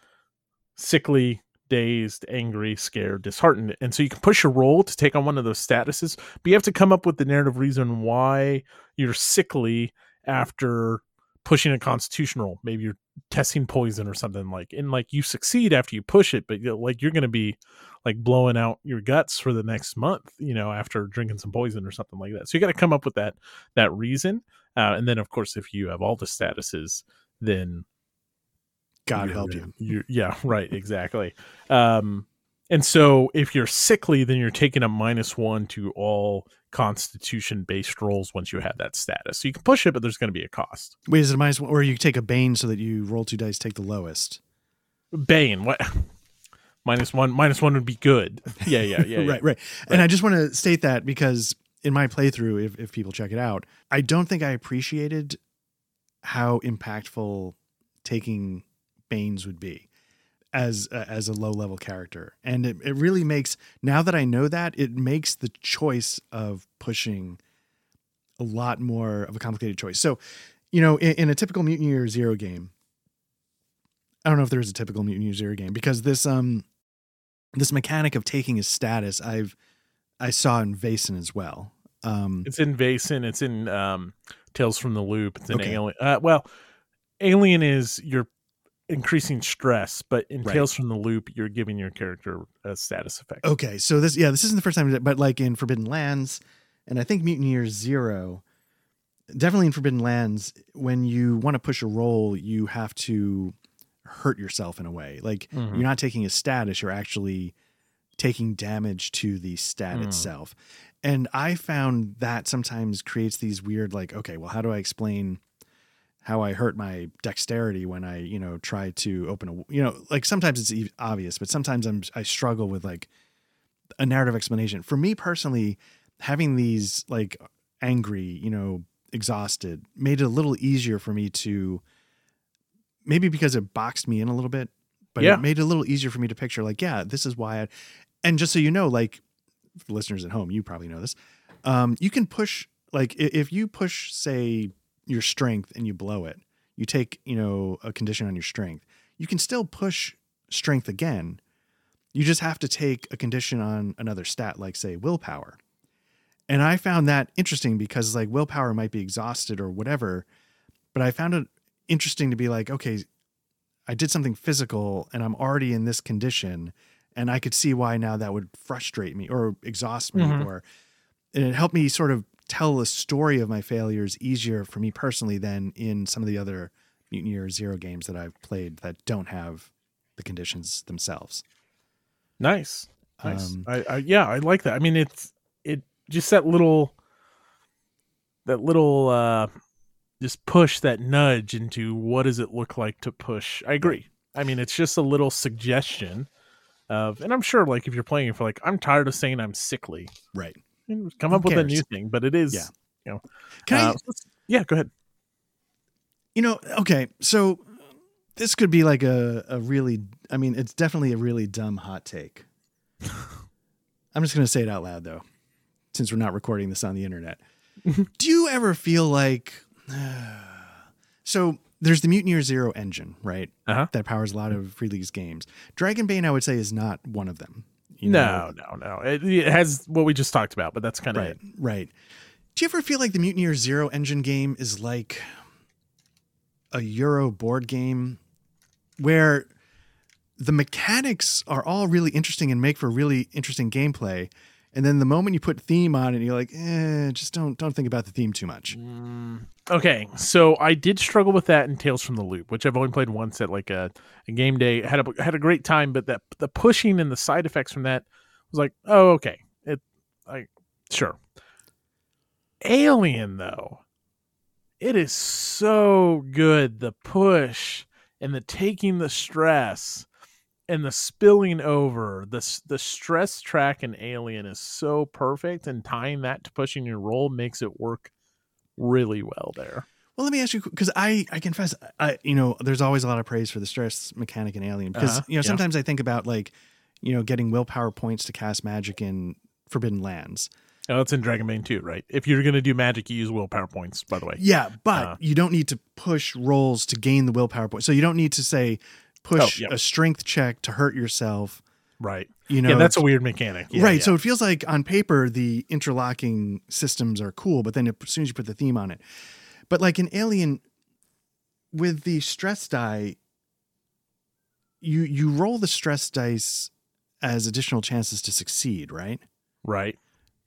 sickly, dazed, angry, scared, disheartened. And so you can push a roll to take on one of those statuses, but you have to come up with the narrative reason why you're sickly after pushing a constitutional. Maybe you're testing poison or something like and like you succeed after you push it, but you know, like you're gonna be like blowing out your guts for the next month, you know, after drinking some poison or something like that. So you got to come up with that that reason, uh, and then of course, if you have all the statuses, then God help you. you're- yeah, (laughs) right, exactly. Um, and so if you're sickly, then you're taking a minus one to all Constitution based rolls once you have that status. So you can push it, but there's going to be a cost. Wait, is it minus one, or you take a bane so that you roll two dice, take the lowest? Bane, what? Minus one, minus one would be good. (laughs) Yeah, yeah, yeah. yeah. right, right. And I just want to state that because in my playthrough, if, if people check it out, I don't think I appreciated how impactful taking Banes would be. As uh, as a low level character, and it, it really makes now that I know that it makes the choice of pushing a lot more of a complicated choice. So, you know, in, in a typical Mutant Year Zero game, I don't know if there is a typical Mutant Year Zero game because this um this mechanic of taking his status I've I saw in Vaesen as well. Um, It's in Vaesen. It's in um, Tales from the Loop. It's in Okay. Alien. Uh, well, Alien is you're increasing stress, but in Right. Tales from the Loop, you're giving your character a status effect. Okay, so this yeah, this isn't the first time, but like in Forbidden Lands, and I think Mutant Year Zero, definitely in Forbidden Lands, when you want to push a roll, you have to hurt yourself in a way. Like Mhm. you're not taking a status, you're actually taking damage to the stat Mm. itself. And I found that sometimes creates these weird, like, okay, well, how do I explain how I hurt my dexterity when I, you know, try to open a, you know, like sometimes it's obvious, but sometimes I'm, I struggle with like a narrative explanation. For me personally, having these like angry, you know, exhausted made it a little easier for me to, maybe because it boxed me in a little bit, but Yeah. it made it a little easier for me to picture like, yeah, this is why I, and just so you know, like listeners at home, you probably know this. Um, you can push like if you push, say, your strength and you blow it, you take, you know, a condition on your strength. You can still push strength again. You just have to take a condition on another stat, like say willpower. And I found that interesting because like willpower might be exhausted or whatever, but I found it interesting to be like, okay, I did something physical and I'm already in this condition and I could see why now that would frustrate me or exhaust me Mhm. or and it helped me sort of tell the story of my failures easier for me personally than in some of the other Mutant Year Zero games that I've played that don't have the conditions themselves. Nice, nice. Um, I, I yeah, I like that. I mean, it's it just that little that little uh just push that nudge into what does it look like to push. I agree. I mean, it's just a little suggestion of, and I'm sure like if you're playing it for like, I'm tired of saying I'm sickly. Right. Come Who up with a new thing, but it is. Yeah. Can uh, let's- yeah, go ahead. You know, okay, so this could be like a, a really, I mean, it's definitely a really dumb hot take. (laughs) I'm just going to say it out loud though, since we're not recording this on the internet. (laughs) Do you ever feel like, (sighs) so there's the Mutant Year Zero engine, right? Uh-huh. That powers a lot of Free League's games. Dragonbane, I would say, is not one of them. You know? No, no, no. It, it has what we just talked about, but that's kind of Right, it. right. Do you ever feel like the Mutant Year Zero engine game is like a Euro board game where the mechanics are all really interesting and make for really interesting gameplay, and then the moment you put theme on it, you're like, eh, just don't don't think about the theme too much. Mm, okay, so I did struggle with that in Tales from the Loop, which I've only played once at like a, a game day. Had a had a great time, but that the pushing and the side effects from that was like, oh, okay, it, I sure. Alien though, it is so good. The push and the taking the stress and the spilling over the the stress track in Alien is so perfect, and tying that to pushing your roll makes it work really well there. Well, let me ask you because I I confess I you know there's always a lot of praise for the stress mechanic in Alien because Uh-huh, you know yeah. sometimes I think about like you know getting willpower points to cast magic in Forbidden Lands. Oh, it's in Dragonbane too, right? If you're gonna do magic, you use willpower points. By the way, Yeah, but Uh. you don't need to push rolls to gain the willpower point. So you don't need to say push Oh, yeah. a strength check to hurt yourself. right? You know, yeah, that's a weird mechanic. Yeah, right. yeah. So it feels like on paper the interlocking systems are cool, but then as soon as you put the theme on it, but like in Alien, with the stress die, you you roll the stress dice as additional chances to succeed, right? right.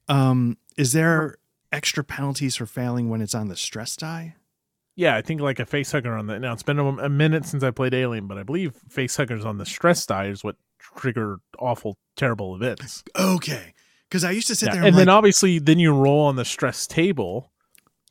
Um, is there extra penalties for failing when it's on the stress die? Yeah, I think like a face hugger on the now it's been a, a minute since I played Alien, but I believe face huggers on the stress die is what trigger awful, terrible events. Okay, because I used to sit Yeah, there and and, then like, obviously then you roll on the stress table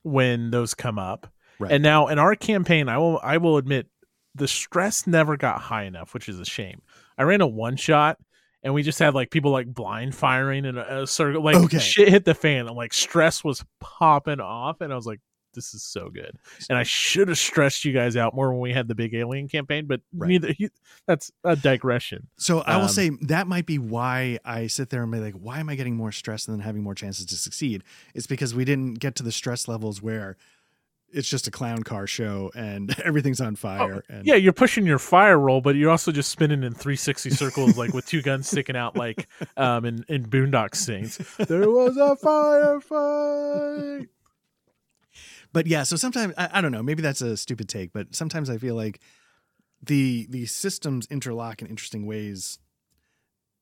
when those come up. Right. And now in our campaign, I will I will admit the stress never got high enough, which is a shame. I ran a one shot and we just had like people like blind firing in a, a circle like Okay. shit hit the fan and like stress was popping off and I was like this is so good. And I should have stressed you guys out more when we had the big alien campaign, but Right. neither he, that's a digression. So I will Um, say that might be why I sit there and be like, why am I getting more stress than having more chances to succeed? It's because we didn't get to the stress levels where it's just a clown car show and (laughs) everything's on fire. and Oh, Yeah, you're pushing your fire roll, but you're also just spinning in 360 circles, like with two guns sticking out, like um in in Boondock Saints. (laughs) There was a firefight. But yeah, so sometimes I, I don't know, maybe that's a stupid take, but sometimes I feel like the the systems interlock in interesting ways,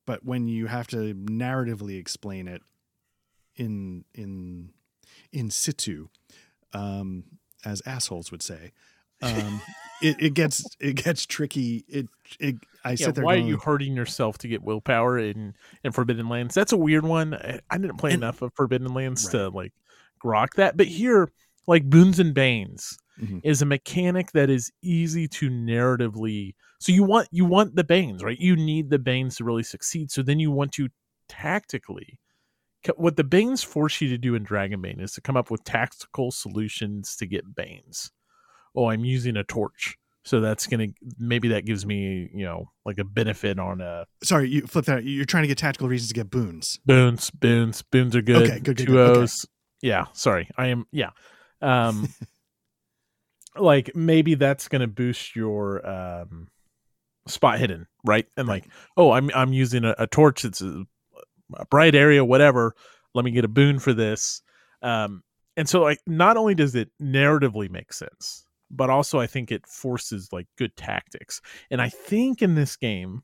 but when you have to narratively explain it in in in situ, um, as assholes would say, um, (laughs) it, it gets it gets tricky. It it I Yeah, sit there. why going, are you hurting yourself to get willpower in in Forbidden Lands? That's a weird one. I, I didn't play And- enough of Forbidden Lands Right. to like grok that, but here, like Boons and Banes, Mhm. is a mechanic that is easy to narratively. So you want you want the Banes, right? You need the Banes to really succeed. So then you want to tactically. What the Banes force you to do in Dragonbane is to come up with tactical solutions to get Banes. Oh, I'm using a torch so that's gonna maybe that gives me you know like a benefit on uh Sorry, you flip that. You're trying to get tactical reasons to get boons. boons boons boons are good Okay, good, good, good, okay. yeah sorry i am yeah um (laughs) like maybe that's gonna boost your um spot hidden right. and like oh i'm i'm using a, a torch it's a, a bright area whatever. Let me get a boon for this. Um and so like not only does it narratively make sense but also i think it forces like good tactics. And i think in this game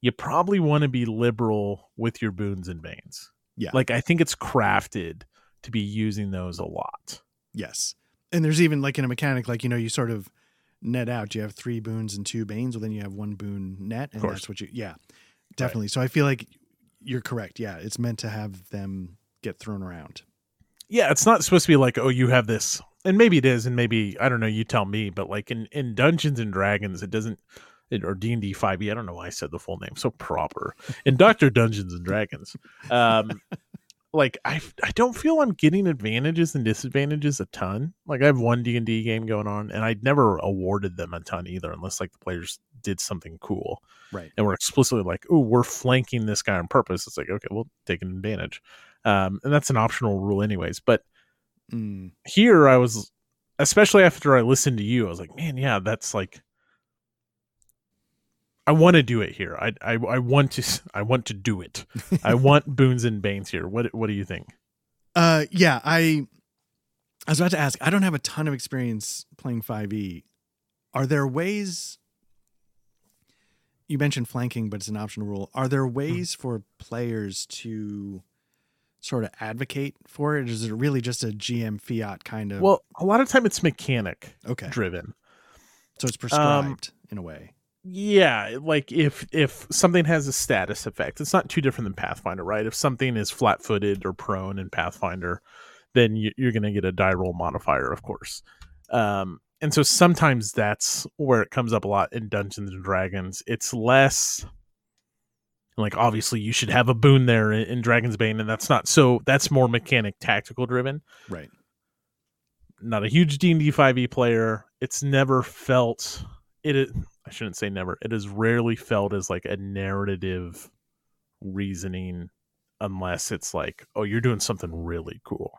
you probably want to be liberal with your boons and banes Yeah. like i think it's crafted to be using those a lot Yes. And there's even like in a mechanic, like, you know, you sort of net out. You have three boons and two banes, well, then you have one boon net. And course. that's what you, yeah, definitely. So I feel like you're correct. Yeah. It's meant to have them get thrown around. yeah it's not supposed to be like oh you have this and maybe it is and maybe i don't know you tell me but like in in dungeons and dragons it doesn't it, or d&d 5e i don't know why i said the full name so proper in dr dungeons and dragons um (laughs) like i i don't feel i'm getting advantages and disadvantages a ton like i have one d&d game going on and i never awarded them a ton either unless like the players did something cool Right. and we're explicitly like, oh, we're flanking this guy on purpose. It's like, okay, we'll take an advantage. Um, and that's an optional rule, anyways. But Mm, here I was, especially after I listened to you, I was like, man, yeah, that's like, I want to do it here. I, I, I want to, (laughs) I want to do it. I want (laughs) boons and banes here. What, what do you think? Uh, yeah, I, I was about to ask, I don't have a ton of experience playing 5e. Are there ways, you mentioned flanking, but it's an optional rule. Are there ways for players to sort of advocate for it? Is it really just a GM fiat kind of? Well, a lot of time it's mechanic okay. driven. So it's prescribed in a way. Yeah, like if if something has a status effect, it's not too different than Pathfinder, right? If something is flat-footed or prone in Pathfinder, then you, you're going to get a die roll modifier, of course. Um, and so sometimes that's where it comes up a lot in Dungeons and Dragons. It's less like obviously you should have a boon there in, in Dragon's Bane, and that's not so. That's more mechanic tactical driven Right. not a huge D&D 5e E player. It's never felt it I shouldn't say never. It is rarely felt as like a narrative reasoning unless it's like, oh, you're doing something really cool.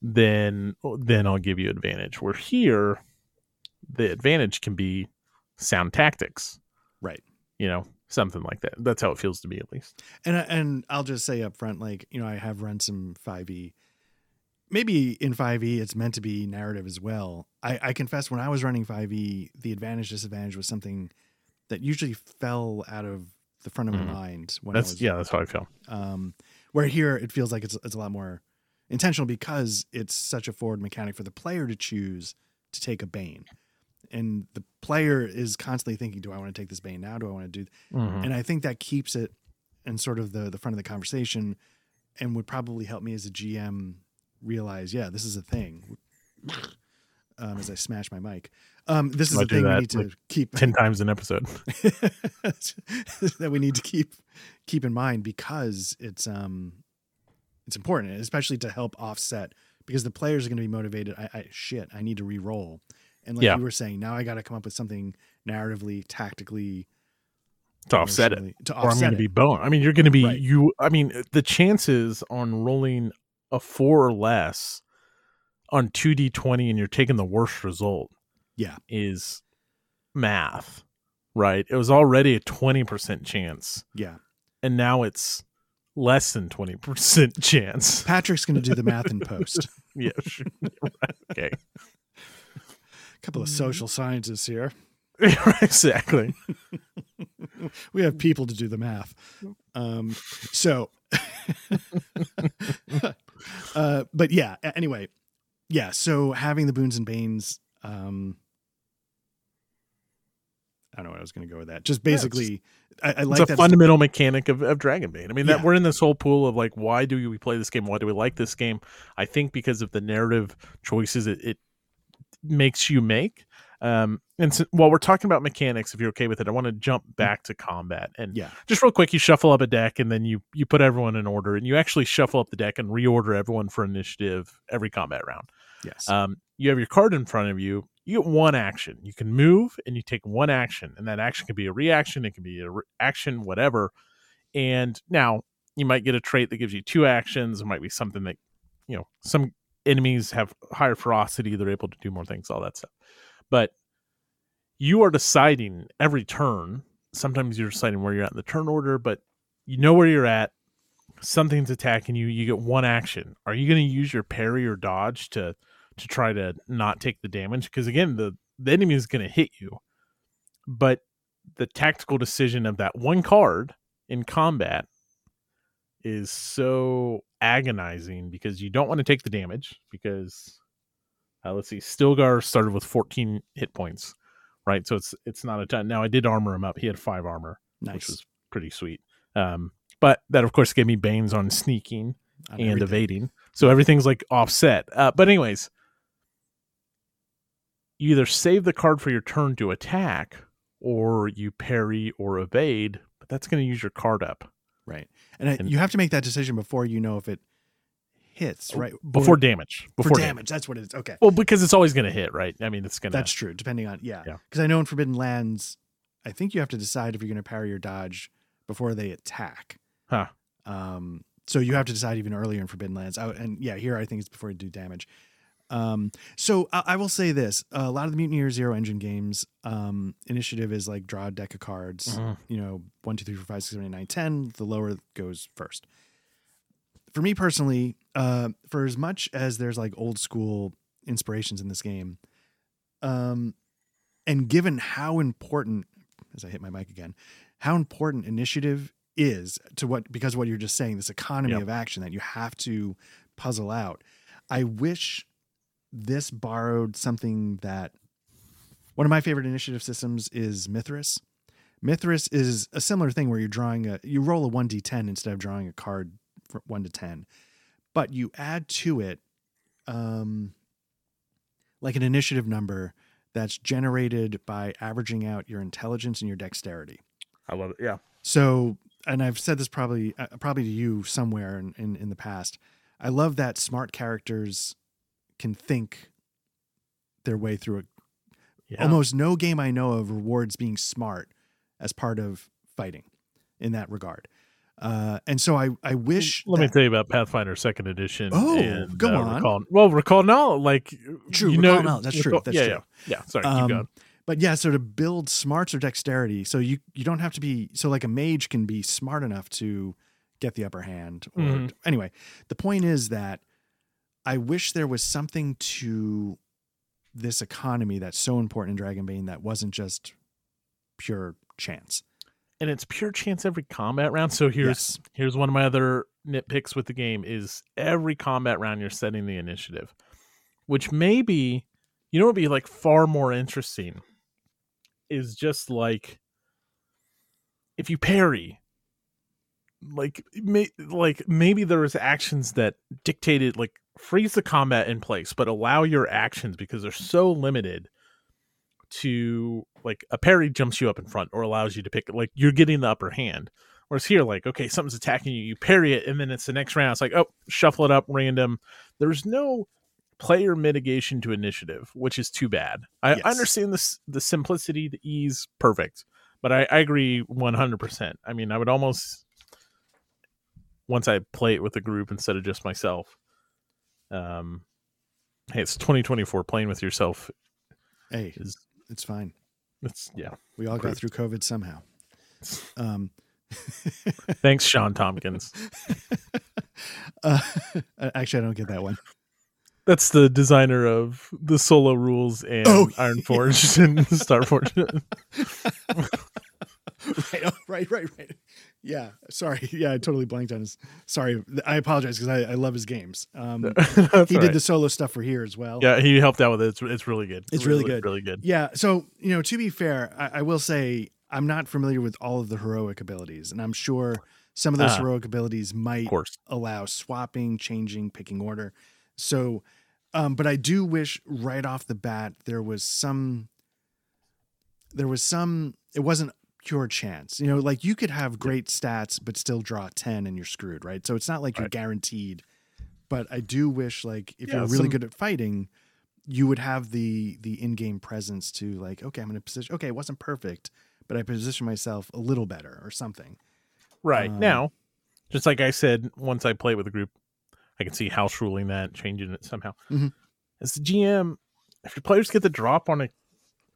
Then oh, then I'll give you advantage. Where here the advantage can be sound tactics. Right. You know, something like that. That's how it feels to me at least. And I- and I'll just say up front, like you know, I have run some 5e. Maybe in 5e it's meant to be narrative as well. I, I confess when I was running 5e, the advantage disadvantage was something that usually fell out of the front of my mind when That's I was yeah, that's how I feel. um where here it feels like it's it's a lot more intentional because it's such a forward mechanic for the player to choose to take a bane. And the player is constantly thinking, do I want to take this bane now? Do I want to do Mhm. and I think that keeps it in sort of the the front of the conversation, and would probably help me as a GM realize, yeah, this is a thing. Um, as I smash my mic, um, this is a do thing we need to like, keep 10 times an episode. (laughs) (laughs) that we need to keep keep in mind because it's um it's important, especially to help offset because the players are going to be motivated. I, I shit, I need to re-roll, and like Yeah. you were saying, now I got to come up with something narratively, tactically to offset it. to Or I'm offset going to be bone. I mean, you're going to be Right. you. I mean, the chances on rolling a four or less on two d twenty, and you're taking the worst result. Yeah. is math, right? It was already a twenty percent chance, yeah. and now it's less than twenty percent (laughs) chance. Patrick's going to do the math in (laughs) post. yeah, sure. Right, (laughs) okay, A couple of social sciences here. exactly. We have people to do the math. Um, so, uh, but yeah. Anyway, yeah. So having the boons and banes. Um, I don't know what I was going to go with that. Just Yeah, it's basically, I, I It's like a that. fundamental mechanic of, of Dragonbane. I mean, that Yeah. we're in this whole pool of like, why do we play this game? Why do we like this game? I think because of the narrative choices it, it makes you make. Um, and so, while we're talking about mechanics, if you're okay with it, I want to jump back to combat and Yeah. just real quick. You shuffle up a deck and then you you put everyone in order, and you actually shuffle up the deck and reorder everyone for initiative every combat round. Yes. Um, you have your card in front of you. You get one action. You can move and you take one action, and that action can be a reaction. It can be a re- action, whatever. And now you might get a trait that gives you two actions. It might be something that you know some enemies have higher ferocity. They're able to do more things, all that stuff. But you are deciding every turn. Sometimes you're deciding where you're at in the turn order, but you know where you're at. Something's attacking you. You get one action. Are you going to use your parry or dodge to to try to not take the damage? Because again, the the enemy is going to hit you, but the tactical decision of that one card in combat is so agonizing because you don't want to take the damage because uh, let's see stilgar started with 14 hit points right so it's it's not a ton now i did armor him up he had five armor which nice. was pretty sweet um but that of course gave me banes on sneaking and everything. evading. So everything's like offset. Uh, but anyways, you either save the card for your turn to attack, or you parry or evade. But that's going to use your card up Right. And, And- you have to make that decision before you know if it hits, right? before Or- damage. Before damage. That's what it is. Okay. Well, because it's always going to hit, right? I mean, it's going to. That's true. Depending on, yeah. Yeah. Because I know in Forbidden Lands, I think you have to decide if you're going to parry or dodge before they attack. Huh. Um, so you have to decide even earlier in Forbidden Lands. I, and yeah, here I think it's before you do damage. Um, so I, I will say this: a lot of the Mutant Year Zero Engine games, um, initiative is like draw a deck of cards. Mhm. You know, one, two, three, four, five, six, seven, eight, nine, ten. The lower goes first. For me personally, uh, for as much as there's like old school inspirations in this game, um, and given how important, as I hit my mic again, how important initiative is to what because of what you're just saying, this economy Yep. of action that you have to puzzle out. I wish this borrowed something that one of my favorite initiative systems is Mythras. Mythras is a similar thing where you're drawing a you roll a 1d10 instead of drawing a card for 1 to 10. But you add to it um like an initiative number that's generated by averaging out your intelligence and your dexterity. I love it. Yeah. So, and I've said this probably uh, probably to you somewhere in, in in the past. I love that smart characters can think their way through it. Yeah. Almost no game I know of rewards being smart as part of fighting in that regard. Uh, and so I I wish Let me tell you about Pathfinder Second Edition. Oh, and, go uh, on. Recall, well, recall now, like True, you recall know, knowledge, that's true, that's yeah, true. yeah, yeah. Sorry, Um, keep going. But yeah, so to build smarts or dexterity, so you you don't have to be so like a mage can be smart enough to get the upper hand. Or Mhm. anyway, the point is that I wish there was something to this economy that's so important in Dragonbane that wasn't just pure chance. and it's pure chance every combat round. So here's Yes. here's one of my other nitpicks with the game is every combat round you're setting the initiative, which maybe you know what would be like far more interesting is just like if you parry like may, like maybe there's actions that dictated like freeze the combat in place but allow your actions because they're so limited to like a parry jumps you up in front or allows you to pick like you're getting the upper hand Whereas here, like, okay, something's attacking you, you parry it, and then it's the next round. It's like, oh, shuffle it up, random. There's no player mitigation to initiative, which is too bad. I, Yes. I understand this the simplicity, the ease, perfect. But I, I agree one hundred percent. I mean, I would almost once I play it with a group instead of just myself. Um, hey, it's twenty twenty four. Playing with yourself Hey, is it's fine. it's yeah. We all got through COVID somehow. Um, (laughs) Thanks, Sean Tompkins. (laughs) uh, (laughs) actually, I don't get that one. That's the designer of the solo rules and Oh, Iron Forge and Star Forge. right, oh, right, right, right. Yeah, sorry. (laughs) Yeah, I totally blanked on his. Sorry, I apologize because I, I love his games. Um, (laughs) he all did right. the solo stuff for here as well. Yeah, he helped out with it. It's, it's really good. It's really good. Really good. Yeah. So, you know, to be fair, I, I will say I'm not familiar with all of the heroic abilities, and I'm sure some of those Ah. heroic abilities might allow swapping, changing, picking order. So, um, but I do wish right off the bat there was some, there was some, it wasn't pure chance. You know, like you could have great stats but still draw 10 and you're screwed, right? So it's not like you're guaranteed. But I do wish like if Yeah, you're really some- good at fighting, you would have the the in-game presence to like, okay, I'm in a position okay, it wasn't perfect, but I position myself a little better or something. Right. Um, now, just like I said, once I play with a group, I can see house ruling that, changing it somehow. Mhm. As the GM, if your players get the drop on a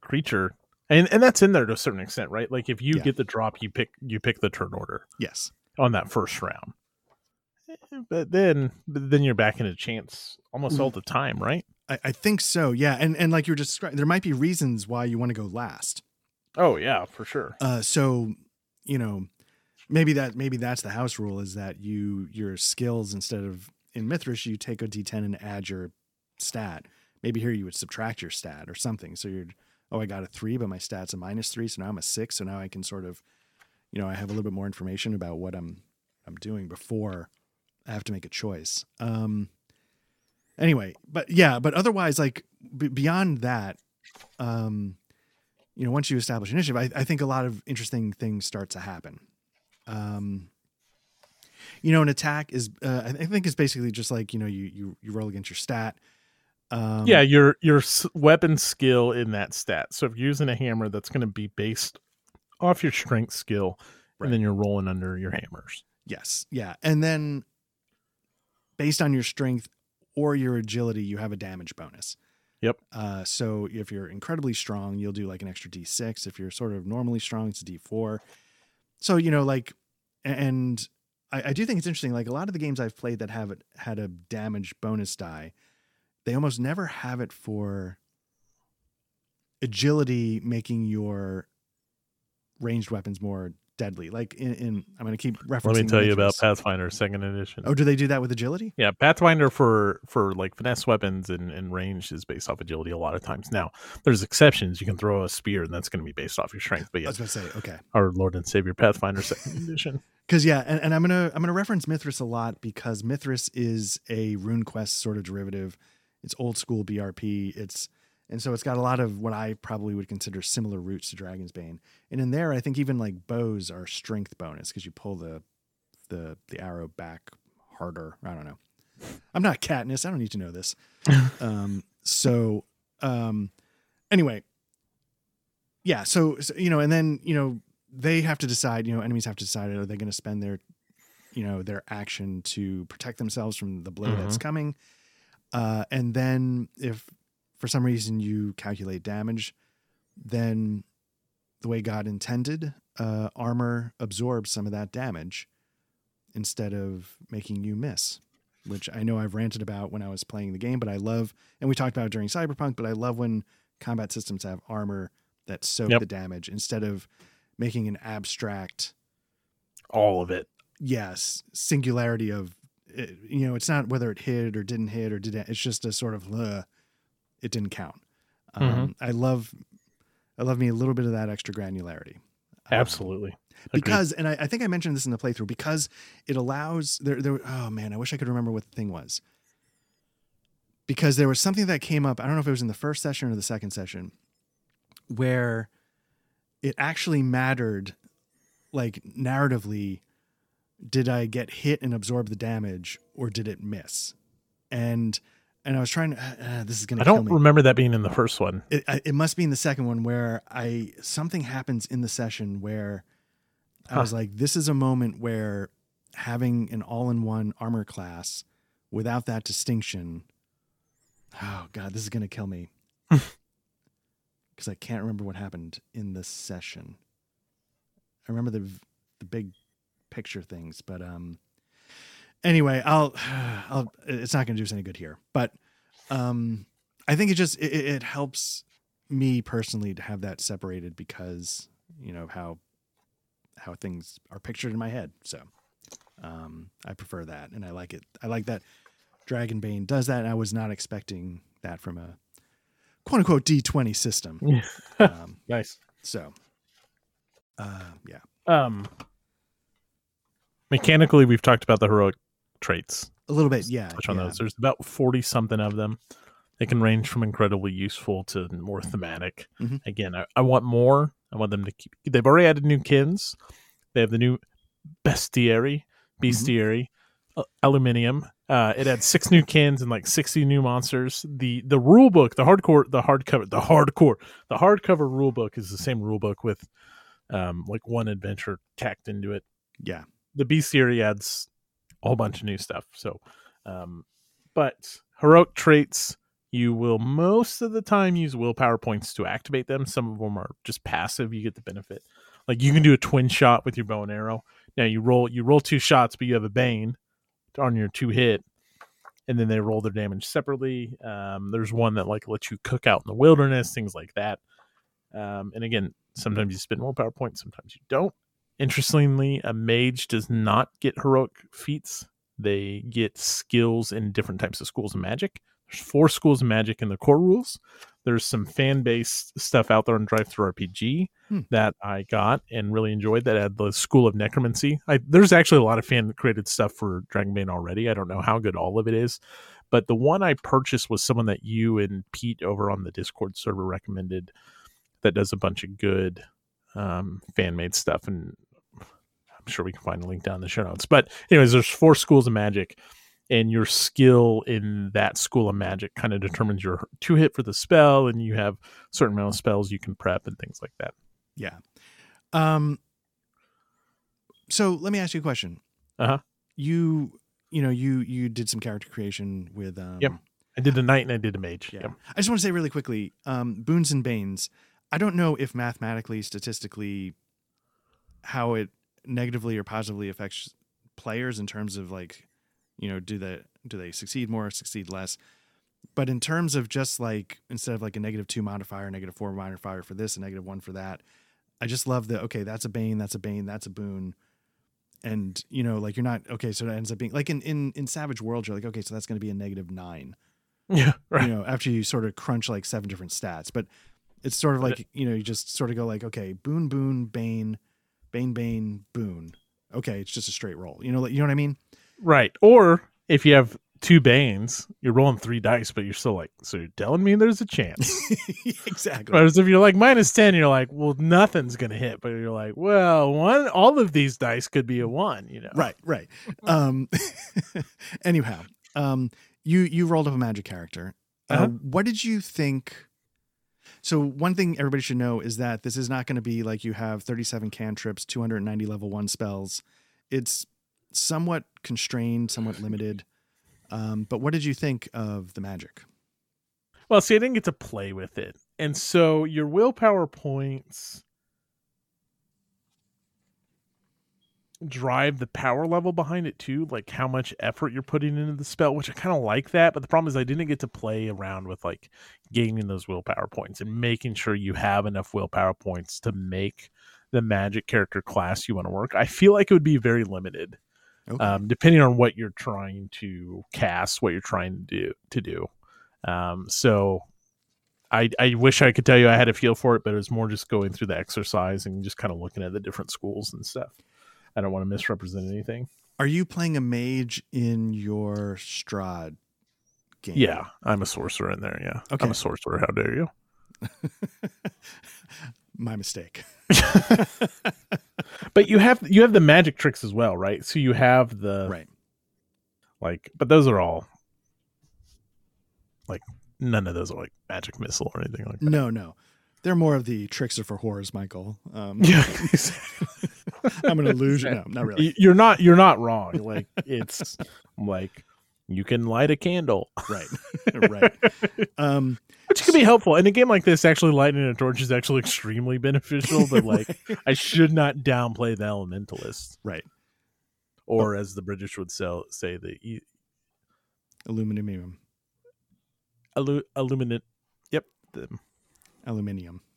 creature, and, and that's in there to a certain extent, right? Like if you Yeah. get the drop, you pick you pick the turn order Yes. on that first round. Eh, But then, but then you're back in a chance almost all the time, right? I, I think so. Yeah. And and like you were just describing, there might be reasons why you want to go last. Oh yeah, for sure. Uh, so you know, maybe that maybe that's the house rule is that you your skills instead of in Mythras you take a D10 and add your stat. Maybe here you would subtract your stat or something. So you're oh I got a three, but my stat's a minus three, so now I'm a six. So now I can sort of, you know, I have a little bit more information about what I'm I'm doing before I have to make a choice. Um. Anyway, but yeah, but otherwise, like b- beyond that, um, you know, once you establish initiative, I, I think a lot of interesting things start to happen. Um, you know, an attack is, uh, I think, is basically just like you know, you you you roll against your stat. Um, yeah, your your weapon skill in that stat. So if you're using a hammer, that's going to be based off your strength skill, Right. and then you're rolling under your hammers. Yes. Yeah. And then based on your strength or your agility, you have a damage bonus. Yep. Uh, so if you're incredibly strong, you'll do like an extra D6. If you're sort of normally strong, it's a D4. So, you know, like, and I, I do think it's interesting. Like a lot of the games I've played that have it had a damage bonus die, they almost never have it for agility making your ranged weapons more deadly. Like in, in I'm going to keep referencing. Let me tell you about Pathfinder Second Edition. Oh, do they do that with agility? Yeah, Pathfinder for for like finesse weapons and, and range is based off agility a lot of times. Now, there's exceptions. You can throw a spear, and that's going to be based off your strength. But yeah, I was going to say okay, our Lord and Savior Pathfinder Second (laughs) Edition. because yeah, and, and I'm gonna I'm gonna reference Mythras a lot because Mythras is a RuneQuest sort of derivative. It's old school BRP. It's and so it's got a lot of what I probably would consider similar roots to Dragon's Bane. And in there, I think even like bows are strength bonus because you pull the the the arrow back harder. I don't know. I'm not Katniss. I don't need to know this. (laughs) um, so um, anyway, yeah. So, so you know, and then you know they have to decide. You know, enemies have to decide are they going to spend their you know their action to protect themselves from the blow that's coming, uh, and then if for some reason you calculate damage, then the way God intended, uh, armor absorbs some of that damage instead of making you miss. Which I know I've ranted about when I was playing the game, but I love, and we talked about it during Cyberpunk, but I love when combat systems have armor that soak Yep. the damage instead of making an abstract, All of it. yes, singularity of, it, you know, it's not whether it hit or didn't hit or did it, it's just a sort of, uh, it didn't count. Um, I love, I love me a little bit of that extra granularity. Um, Absolutely. Agreed. because and I, I think I mentioned this in the playthrough because it allows there there oh man I wish I could remember what the thing was because there was something that came up I don't know if it was in the first session or the second session where it actually mattered like narratively did I get hit and absorb the damage, or did it miss? And and I was trying to. Uh, this is gonna. I don't kill me. remember that being in the first one. It, it must be in the second one where I something happens in the session where I was like, this is a moment where having an all-in-one armor class without that distinction. Oh God, this is gonna kill me (laughs) because I can't remember what happened in the session. I remember the the big picture things, but um. Anyway, I'll, (sighs) I'll. It's not going to do us any good here, but um, I think it just it, it helps me personally to have that separated because you know how how things are pictured in my head. So um, I prefer that, and I like it. I like that Dragonbane does that. And I was not expecting that from a quote unquote D twenty system. (laughs) um, Nice. so uh, yeah, Um, mechanically, we've talked about the heroic traits. a little bit. Yeah, Touch on yeah. those. There's about forty something of them. They can range from incredibly useful to more thematic. Mhm. Again, I, I want more. I want them to keep. They've already added new kins. They have the new bestiary, bestiary, uh, aluminium. Uh, it had six new kins and like sixty new monsters. The the rule book, the hardcore, the hardcover, the hardcore, the hardcover rule book is the same rule book with um, like one adventure tacked into it Yeah, the bestiary adds a whole bunch of new stuff. So, um, but heroic traits, you will most of the time use willpower points to activate them. Some of them are just passive. You get the benefit. Like you can do a twin shot with your bow and arrow. Now you roll you roll two shots, but you have a bane on your two hit, and then they roll their damage separately. Um, there's one that like lets you cook out in the wilderness, things like that. Um, and again, sometimes you spend willpower points, sometimes you don't. Interestingly, a mage does not get heroic feats. They get skills in different types of schools of magic. There's four schools of magic in the core rules. There's some fan based stuff out there on DriveThruRPG Hmm. that I got and really enjoyed. That had the School of Necromancy. I, there's actually a lot of fan created stuff for Dragonbane already. I don't know how good all of it is, but the one I purchased was someone that you and Pete over on the Discord server recommended that does a bunch of good um, fan made stuff. And I'm sure we can find a link down in the show notes. But, anyways, there's four schools of magic, and your skill in that school of magic kind of determines your two hit for the spell, and you have a certain amount of spells you can prep and things like that. yeah. Um. So let me ask you a question. Uh-huh. You you know you you did some character creation with um. Yep. I did a knight and I did a mage. Yeah. Yep. I just want to say really quickly, um, boons and banes. I don't know if mathematically, statistically, how it negatively or positively affects players in terms of like, you know, do they do they succeed more, succeed less? But in terms of just like instead of like a negative two modifier, negative four modifier for this, a negative one for that, I just love the okay, that's a bane, that's a bane, that's a boon. And you know, like you're not okay, so it ends up being like in in in Savage World, you're like, okay, so that's gonna be a negative nine (laughs) Yeah. Right. you know, after you sort of crunch like seven different stats. But it's sort of like, you know, you just sort of go like, okay, boon, boon, bane, bane, bane, boon. Okay, it's just a straight roll. You know, like- you know what I mean? Right. Or if you have two banes, you're rolling three dice, but you're still like, so you're telling me there's a chance. (laughs) exactly. Whereas if you're like minus 10, you're like, well, nothing's going to hit. But you're like, well, one, all of these dice could be a one, you know? Right, right. (laughs) Um, (laughs) anyhow, um, you you rolled up a magic character. Uh, Uh-huh. what did you think? So one thing everybody should know is that this is not going to be like you have 37 cantrips, 290 level one spells. It's somewhat constrained, somewhat limited. Um, but what did you think of the magic? Well, see, I didn't get to play with it. And so your willpower points drive the power level behind it too, like how much effort you're putting into the spell, which I kind of like that. But the problem is I didn't get to play around with like gaining those willpower points and making sure you have enough willpower points to make the magic character class you want to work. I feel like it would be very limited Okay. um, depending on what you're trying to cast, what you're trying to do. To do. Um, so, I I wish I could tell you I had a feel for it, but it was more just going through the exercise and just kind of looking at the different schools and stuff. I don't want to misrepresent anything. Are you playing a mage in your Strahd game? Yeah, I'm a sorcerer in there. Yeah, Okay. I'm a sorcerer. How dare you? (laughs) My mistake. (laughs) but you have you have the magic tricks as well, right? So you have the right. like, but those are all like none of those are like magic missile or anything like that. No, no. They're more of the tricks are for horrors, Michael. Um, Yeah, (laughs) I'm an illusion. No, not really. You're not you're not wrong. Like it's like you can light a candle, Right. (laughs) right. Um, which can be helpful. In a game like this, actually lighting a torch is actually extremely beneficial. But (laughs) like, I should not downplay the elementalists. right. or as the British would sell, say the e- Aluminium. illu- illuminate. Yep. The, Aluminium. (laughs)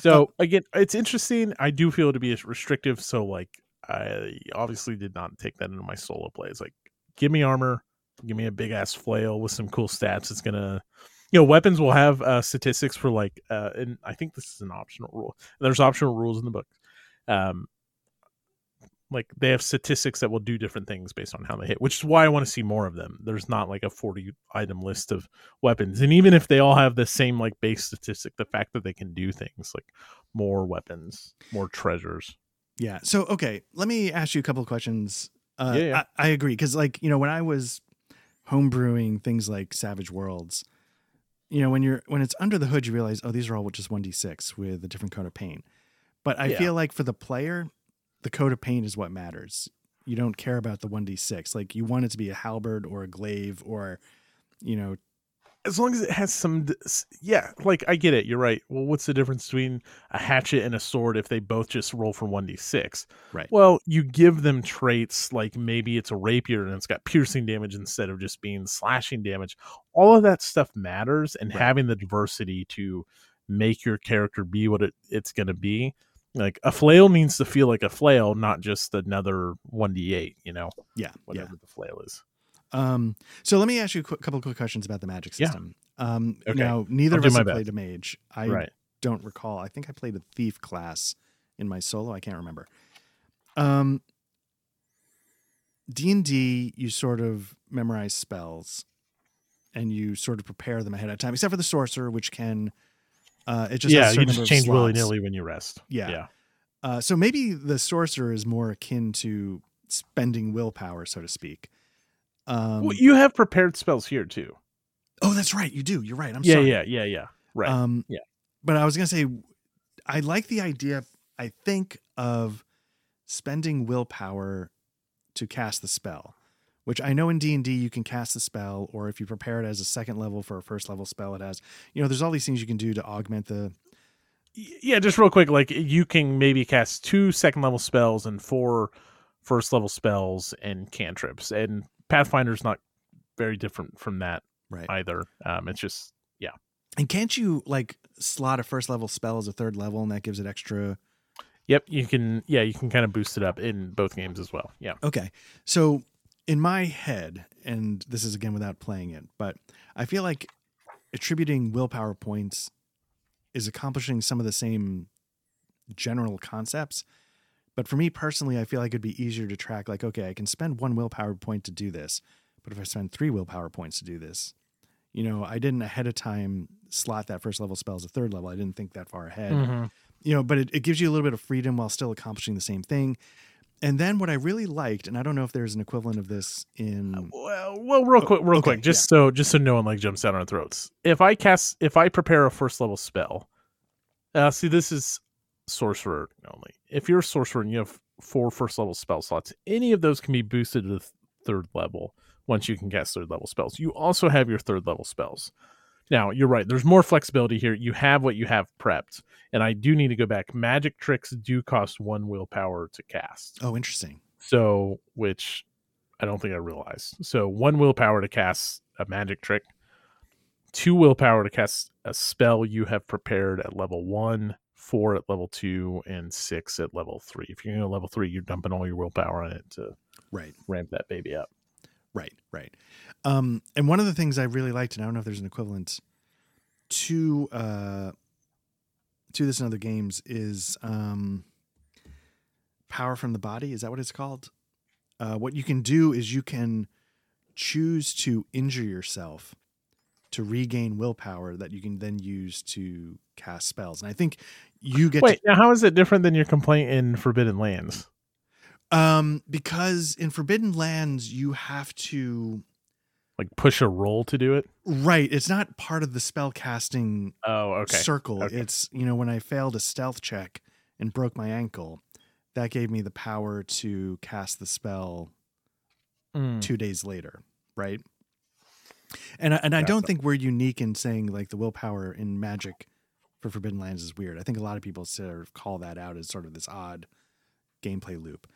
So again, it's interesting. I do feel to be restrictive. So like, I obviously did not take that into my solo plays. Like, give me armor, give me a big ass flail with some cool stats. It's gonna, you know, weapons will have uh, statistics for like, uh, and I think this is an optional rule. There's optional rules in the book. Um, like they have statistics that will do different things based on how they hit, which is why I want to see more of them. There's not like a 40 item list of weapons, and even if they all have the same like base statistic, the fact that they can do things like more weapons, more treasures. Yeah. So okay, let me ask you a couple of questions. Uh, Yeah, yeah. I, I agree because, like, you know, when I was homebrewing things like Savage Worlds, you know, when you're when it's under the hood, you realize, oh, these are all just one d six with a different coat of paint. But I Yeah. feel like for the player, the coat of paint is what matters. You don't care about the one d six. Like, you want it to be a halberd or a glaive or, you know, As long as it has some, yeah, like I get it. You're right. Well, what's the difference between a hatchet and a sword if they both just roll for one d six? Right. Well, you give them traits like maybe it's a rapier and it's got piercing damage instead of just being slashing damage. All of that stuff matters, and Right. having the diversity to make your character be what it, it's going to be. Like a flail needs to feel like a flail, not just another one d eight. You know, yeah, whatever yeah. the flail is. Um, so let me ask you a qu- couple quick questions about the magic Yeah. system. Um, Okay. now neither I'll of us have played a mage. I right. don't recall. I think I played a thief class in my solo. I can't remember. Um, D and D, you sort of memorize spells, and you sort of prepare them ahead of time, except for the sorcerer, which can. Uh, it just yeah, you just change willy nilly when you rest. Yeah. yeah. Uh, so maybe the sorcerer is more akin to spending willpower, so to speak. Um, well, you have prepared spells here too. oh, that's right. You do. You're right. I'm yeah, sorry. yeah, yeah, yeah. Right. Um, Yeah. But I was gonna say, I like the idea. I think of spending willpower to cast the spell, which I know in D and D you can cast the spell, or if you prepare it as a second level for a first level spell, it has. You know, there's all these things you can do to augment the. Yeah, just real quick, like you can maybe cast two second level spells and four first level spells and cantrips, and Pathfinder's not very different from that Right. either. Um, it's just yeah. And can't you like slot a first level spell as a third level, and that gives it extra? yep, you can yeah you can kind of boost it up in both games as well. Yeah, Okay. So in my head, and this is again without playing it, but I feel like attributing willpower points is accomplishing some of the same general concepts. But for me personally, I feel like it'd be easier to track like, okay, I can spend one willpower point to do this. But if I spend three willpower points to do this, you know, I didn't ahead of time slot that first level spell as a third level. I didn't think that far ahead Mhm. you know, but it, it gives you a little bit of freedom while still accomplishing the same thing. And then what I really liked, and I don't know if there's an equivalent of this in Well, well, real quick, real okay, quick, just so just so no one like jumps down our throats. If I cast, if I prepare a first level spell, uh, see, this is sorcerer only. If you're a sorcerer and you have four first level spell slots, any of those can be boosted to the third level once you can cast third level spells. You also have your third level spells. Now, you're right. There's more flexibility here. You have what you have prepped. And I do need to go back. Magic tricks do cost one willpower to cast. oh, interesting. So, which I don't think I realized. So, one willpower to cast a magic trick, two willpower to cast a spell you have prepared at level one, four at level two, and six at level three. If you're going to level three, you're dumping all your willpower on it to Right, ramp that baby up. Right, right. Um, and one of the things I really liked, and I don't know if there's an equivalent to uh, to this in other games, is um, power from the body. Is that what it's called? Uh, what you can do is you can choose to injure yourself to regain willpower that you can then use to cast spells. And I think you get Wait, now how is it different than your complaint in Forbidden Lands? Um because in Forbidden Lands you have to Like push a roll to do it? right, it's not part of the spell casting Oh, okay. circle. Okay. It's you know when I failed a stealth check and broke my ankle, that gave me the power to cast the spell Mm. two days later, right? And I, and I don't think we're unique in saying like the willpower in Magic for Forbidden Lands is weird. I think a lot of people sort of call that out as sort of this odd gameplay loop.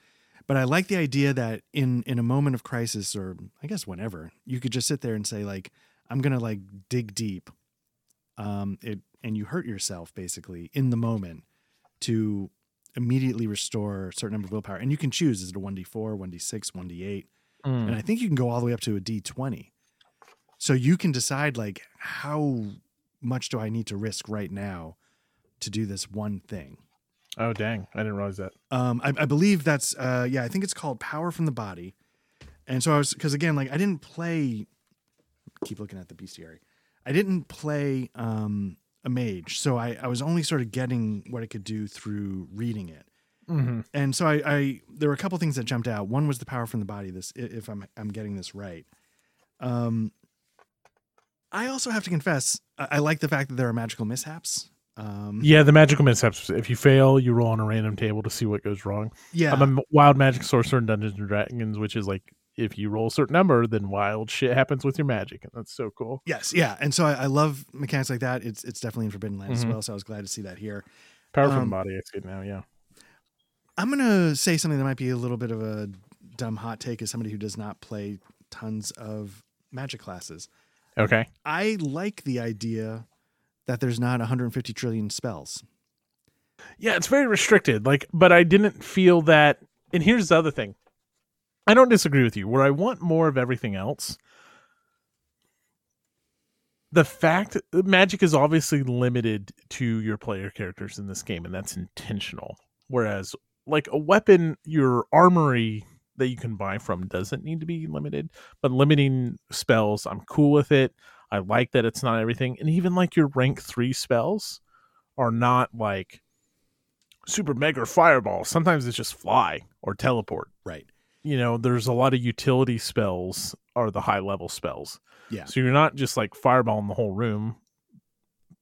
But I like the idea that in in a moment of crisis, or I guess whenever, you could just sit there and say like, I'm gonna like dig deep, um, it and you hurt yourself basically in the moment to immediately restore a certain number of willpower, and you can choose is it a one d four, one d six, one d eight Mm. and I think you can go all the way up to a D20. So you can decide like how much do I need to risk right now to do this one thing. Oh, dang. I didn't realize that. Um, I, I believe that's uh, yeah, I think it's called Power from the Body. And so I was because again, like I didn't play. Keep looking at the bestiary. I didn't play um, a mage, so I, I was only sort of getting what I could do through reading it. Mm-hmm. and so I, I there were a couple things that jumped out. One was the power from the body. This, if I'm I'm getting this right. Um, I also have to confess, I, I like the fact that there are magical mishaps. Um, Yeah, the magical mishaps. If you fail, you roll on a random table to see what goes wrong. yeah, I'm a wild magic sorcerer in Dungeons and Dragons, which is like if you roll a certain number, then wild shit happens with your magic, and that's so cool. yes, yeah. And so I, I love mechanics like that. It's it's definitely in Forbidden Lands Mhm. as well. So I was glad to see that here. Power from Um, body, it's good now. Yeah. I'm gonna say something that might be a little bit of a dumb hot take as somebody who does not play tons of magic classes. Okay. I like the idea that there's not 150 trillion spells. Yeah, it's very restricted. Like, but I didn't feel that. And here's the other thing. I don't disagree with you. Where I want more of everything else, the fact magic is obviously limited to your player characters in this game, and that's intentional. Whereas, like a weapon, your armory that you can buy from doesn't need to be limited. But limiting spells, I'm cool with it. I like that it's not everything, and even like your rank three spells are not like super mega fireball. Sometimes it's just fly or teleport. Right. You know, there's a lot of utility spells are the high level spells. Yeah. So you're not just like fireballing the whole room.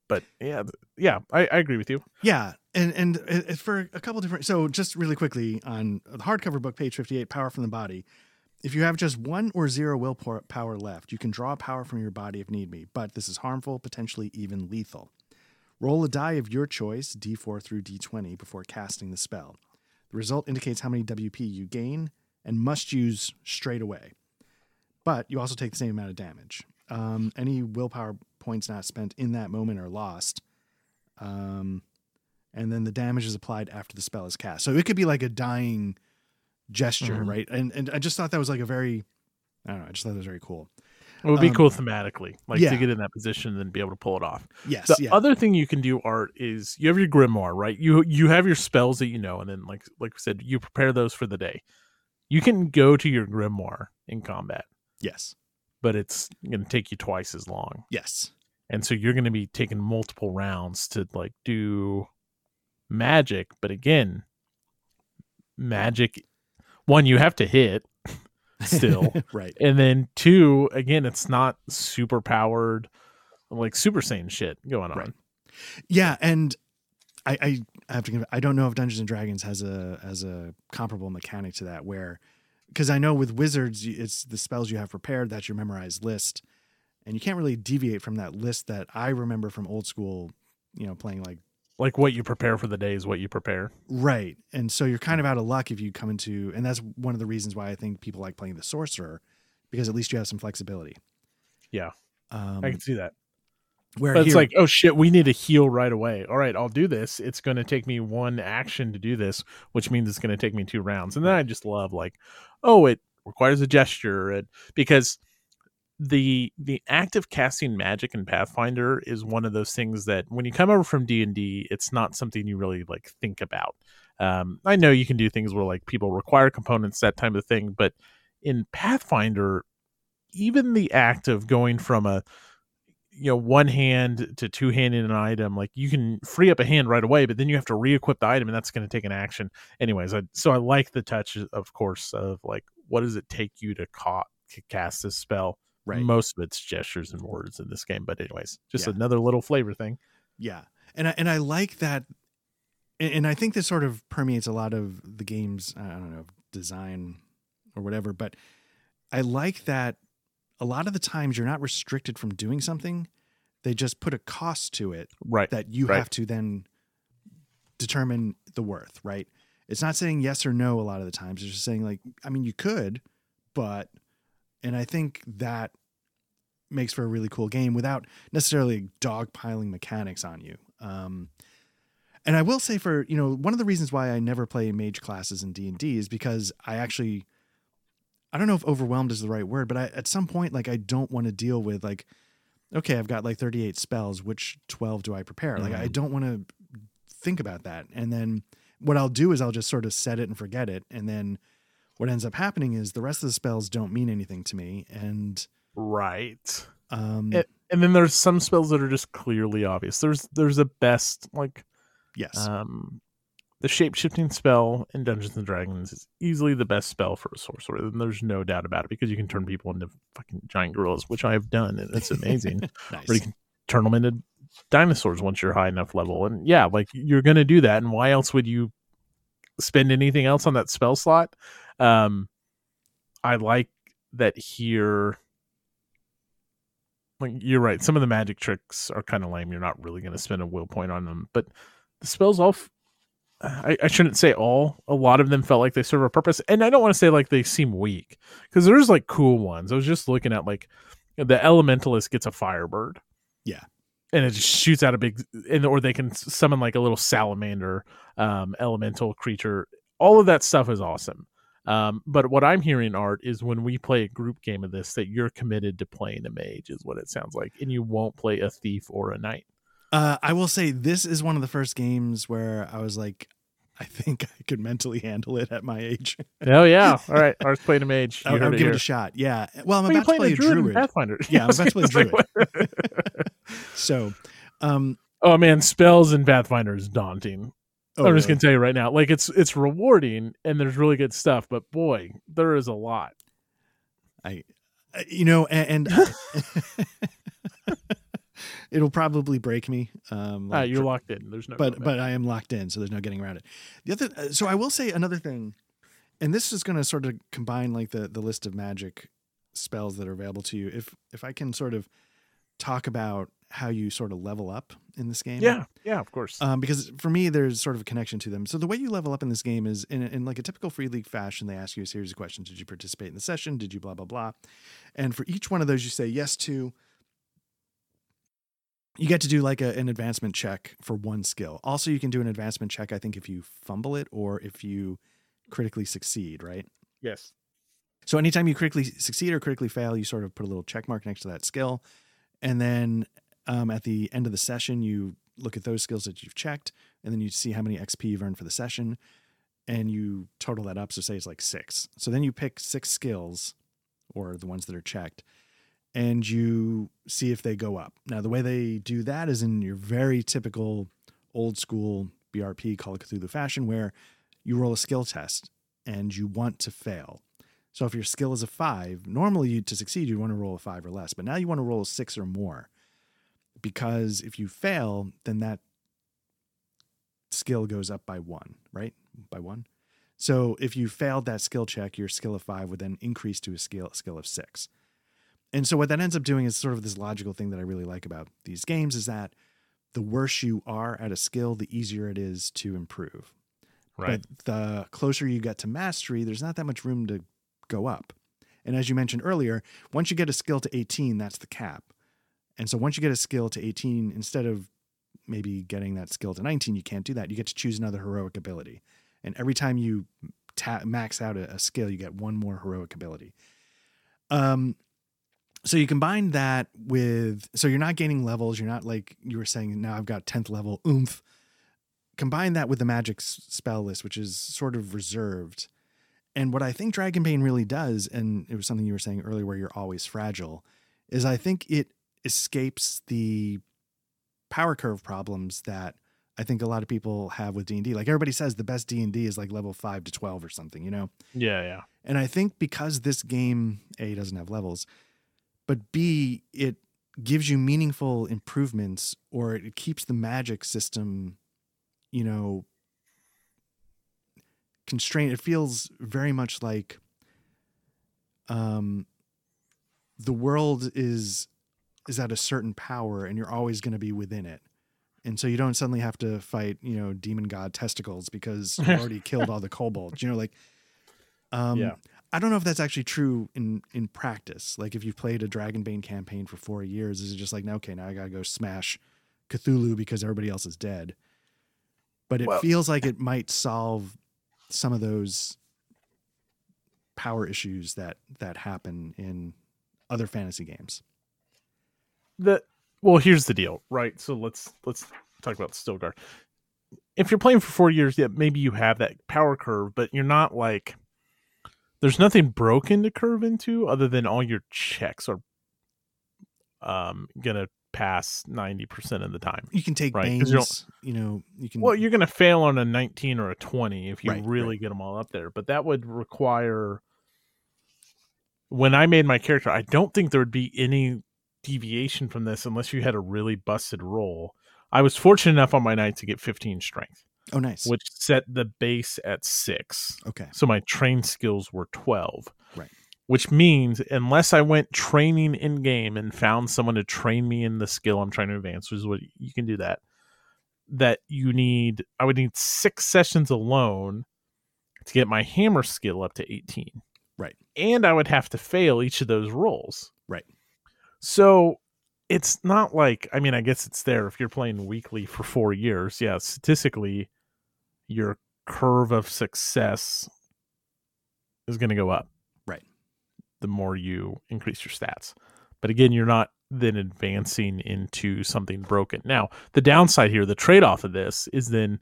But yeah, yeah, I, I agree with you. Yeah, and and it, it- for a couple different. So just really quickly on the hardcover book, page fifty-eight, "Power from the Body." If you have just one or zero willpower left, you can draw power from your body if need be, but this is harmful, potentially even lethal. Roll a die of your choice, d4 through d20, before casting the spell. The result indicates how many WP you gain and must use straight away. But you also take the same amount of damage. Um, any willpower points not spent in that moment are lost. Um, and then the damage is applied after the spell is cast. So it could be like a dying gesture, Mhm. right? And and I just thought that was like a very, I don't know, I just thought that was very cool. It would be Um, cool thematically, like yeah. to get in that position and then be able to pull it off. Yes, The yeah, other thing you can do, Art, is you have your grimoire, right? You you have your spells that you know, and then like like we said, you prepare those for the day. You can go to your grimoire in combat, yes, but it's going to take you twice as long. yes, and so you're going to be taking multiple rounds to like do magic but again magic one you have to hit (laughs) still right. and then two again it's not super powered like super saiyan shit going on Right. Yeah, and I, I have to. conf- I don't know if Dungeons and Dragons has a has a comparable mechanic to that, where because I know with wizards, it's the spells you have prepared that's your memorized list, and you can't really deviate from that list that I remember from old school. You know, playing like like what you prepare for the day is what you prepare. Right, and so you're kind of out of luck if you come into, and that's one of the reasons why I think people like playing the sorcerer, because at least you have some flexibility. Yeah. Um, i can see that. where but it's here- like oh shit we need to heal right away. All right i'll do this. It's going to take me one action to do this which means it's going to take me two rounds. And then i just love like oh it requires a gesture. And because the the act of casting magic in pathfinder is one of those things that when you come over from d&d it's not something you really like think about. Um, i know you can do things where like people require components that type of thing but in pathfinder even the act of going from a you know one hand to two hand in an item like you can free up a hand right away but then you have to re-equip the item and that's going to take an action. Anyways I, so i like the touch of course of like what does it take you to, ca- to cast this spell Right. most of it's gestures and words in this game but anyways just Yeah. another little flavor thing Yeah, and I, and I like that, and, I think this sort of permeates a lot of the game's I don't know design or whatever. But I like that a lot of the times you're not restricted from doing something; they just put a cost to it right that you Right. have to then determine the worth. Right? It's not saying yes or no a lot of the times. It's just saying like, I mean, you could, but, and I think that makes for a really cool game without necessarily dogpiling mechanics on you. Um, and I will say for you know one of the reasons why I never play mage classes in D and D is because I actually I don't know if overwhelmed is the right word, but I, at some point like I don't want to deal with like okay I've got like 38 spells, which 12 do I prepare? Like I Mhm. don't want to think about that. And then what I'll do is I'll just sort of set it and forget it, and then what ends up happening is the rest of the spells don't mean anything to me, and right um, It- and then there's some spells that are just clearly obvious there's there's a best like yes, Um, the shape shifting spell in Dungeons and Dragons is easily the best spell for a sorcerer, and there's no doubt about it because you can turn people into fucking giant gorillas, which I have done, and it's amazing. (laughs) nice. or you can turn them into dinosaurs once you're high enough level, and yeah, like you're gonna do that. And why else would you spend anything else on that spell slot? Um, I like that here. Like you're right, some of the magic tricks are kind of lame. You're not really going to spend a will point on them, but the spells all. F- I, I shouldn't say all. A lot of them felt like they serve a purpose, and I don't want to say like they seem weak because there's like cool ones. I was just looking at like the elementalist gets a firebird, Yeah. and it just shoots out a big, and or they can summon like a little salamander, um, elemental creature. All of that stuff is awesome. Um, but what I'm hearing, Art, is when we play a group game of this, that you're committed to playing a mage, is what it sounds like, and you won't play a thief or a knight. Uh, I will say this is one of the first games where I was like, I think I could mentally handle it at my age. Oh yeah, all (laughs) right. Art's playing a mage. You I'll, I'll it give here. it a shot. Yeah. Well, I'm Well, about to play a druid, druid. Pathfinder. Yeah, I'm about to play say, (laughs) (laughs) what- So, um, oh man, spells in Pathfinder is daunting. Oh, I'm just really? gonna tell you right now. Like it's it's rewarding and there's really good stuff, but boy, there is a lot. I, you know, and, and (laughs) it'll probably break me. Um, Ah, you're tr- locked in. There's no. but but. I am locked in, so there's no getting around it. The other, uh, so I will say another thing, and this is going to sort of combine like the the list of magic spells that are available to you. If if I can sort of talk about how you sort of level up in this game, yeah, yeah, of course. um, because for me there's sort of a connection to them. So the way you level up in this game is in, in like a typical free league fashion. They ask you a series of questions: Did you participate in the session? Did you blah blah blah? And for each one of those, you say yes to. You get to do like a, an advancement check for one skill. Also, you can do an advancement check. I think if you fumble it or if you critically succeed, right? yes. So anytime you critically succeed or critically fail, you sort of put a little check mark next to that skill. And then um, at the end of the session, you look at those skills that you've checked, and then you see how many XP you've earned for the session, and you total that up. So say it's like six. So then you pick six skills, or the ones that are checked, and you see if they go up. Now the way they do that is in your very typical old school BRP Call of Cthulhu fashion, where you roll a skill test and you want to fail. So if your skill is a five, normally you to succeed you want to roll a five or less, but now you want to roll a six or more, because if you fail, then that skill goes up by one, right? By one. So if you failed that skill check, your skill of five would then increase to a skill skill of six. And so what that ends up doing is sort of this logical thing that I really like about these games is that the worse you are at a skill, the easier it is to improve. Right. But the closer you get to mastery, there's not that much room to go up. And as you mentioned earlier, once you get a skill to 18, that's the cap. And so once you get a skill to 18, instead of maybe getting that skill to 19, you can't do that. You get to choose another heroic ability. And every time you ta- max out a, a skill, you get one more heroic ability. Um, so you combine that with, so you're not gaining levels. You're not like you were saying, now I've got 10th level oomph. Combine that with the magic s- spell list, which is sort of reserved. And what I think Dragonbane really does, and it was something you were saying earlier where you're always fragile, is I think it escapes the power curve problems that I think a lot of people have with D&D. Like everybody says the best D&D is like level 5 to 12 or something, you know. Yeah, yeah. And I think because this game A doesn't have levels, but B it gives you meaningful improvements or it keeps the magic system, you know, constrained. It feels very much like um the world is is at a certain power and you're always going to be within it. And so you don't suddenly have to fight, you know, demon god testicles because you (laughs) already killed all the kobolds. You know, like um Yeah. I don't know if that's actually true in in practice. Like if you've played a Dragonbane campaign for four years, is it just like, no, okay, now I gotta go smash Cthulhu because everybody else is dead? But it Well- feels like it might solve some of those power issues that that happen in other fantasy games. The well here's the deal right? So let's let's talk about stilgar. If you're playing for four years yeah maybe you have that power curve but you're not like there's nothing broken to curve into other than all your checks are um gonna pass 90% of the time You can take Right, 'cause you banes, you know, you can well you're gonna fail on a 19 or a 20 if you Right, really right. get them all up there but that would require when i made my character i don't think there would be any deviation from this unless you had a really busted roll i was fortunate enough on my knight to get 15 strength Oh nice. which set the base at six Okay. so my train skills were 12 Right. which means unless i went training in game and found someone to train me in the skill i'm trying to advance which is what you can do that that you need i would need six sessions alone to get my hammer skill up to 18 Right. and i would have to fail each of those rolls Right. So it's not like i mean i guess it's there if you're playing weekly for four years yeah statistically your curve of success is going to go up. Right. The more you increase your stats. But again, you're not then advancing into something broken. Now, the downside here, the trade off of this is then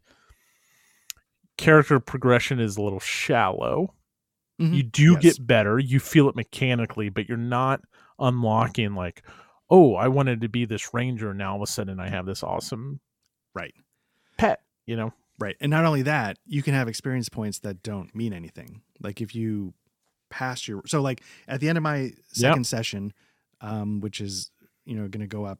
character progression is a little shallow. Mhm. You do Yes. get better, you feel it mechanically, but you're not unlocking like, oh, I wanted to be this ranger, and now all of a sudden I have this awesome Right. pet, you know? Right. And not only that, you can have experience points that don't mean anything. Like if you pass your so like at the end of my second session, um, which is, you know, gonna go up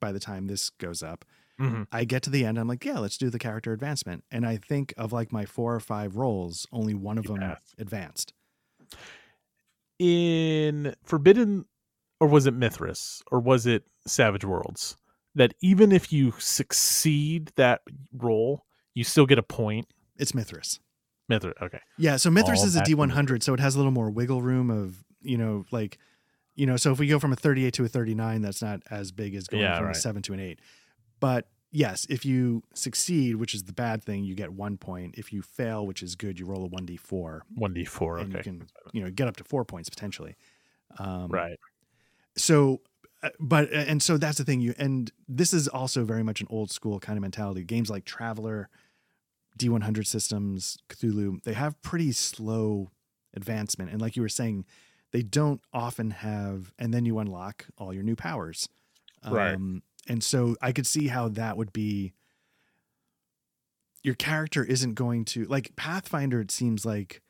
by the time this goes up, Mm-hmm. I get to the end, I'm like, yeah, let's do the character advancement. And I think of like my four or five rolls, only one of You them passed. advanced. in Forbidden, or was it Mythras, or was it Savage Worlds? That even if you succeed that roll, you still get a point. It's Mythras. Mythras, okay. Yeah, so Mythras All is a back to D100, so it has a little more wiggle room of, you know, like, you know, so if we go from a 38 to a 39, that's not as big as going Yeah, from right. a 7 to an 8. But yes, if you succeed, which is the bad thing, you get one point. If you fail, which is good, you roll a 1d4 One d four. and Okay, you can, you know, get up to four points potentially. Um, right. So uh, but and so that's the thing you and this is also very much an old school kind of mentality. Games like traveler d100 systems cthulhu they have pretty slow advancement. And like you were saying they don't often have and then you unlock all your new powers. Right. um, and so i could see how that would be your character isn't going to like pathfinder it seems like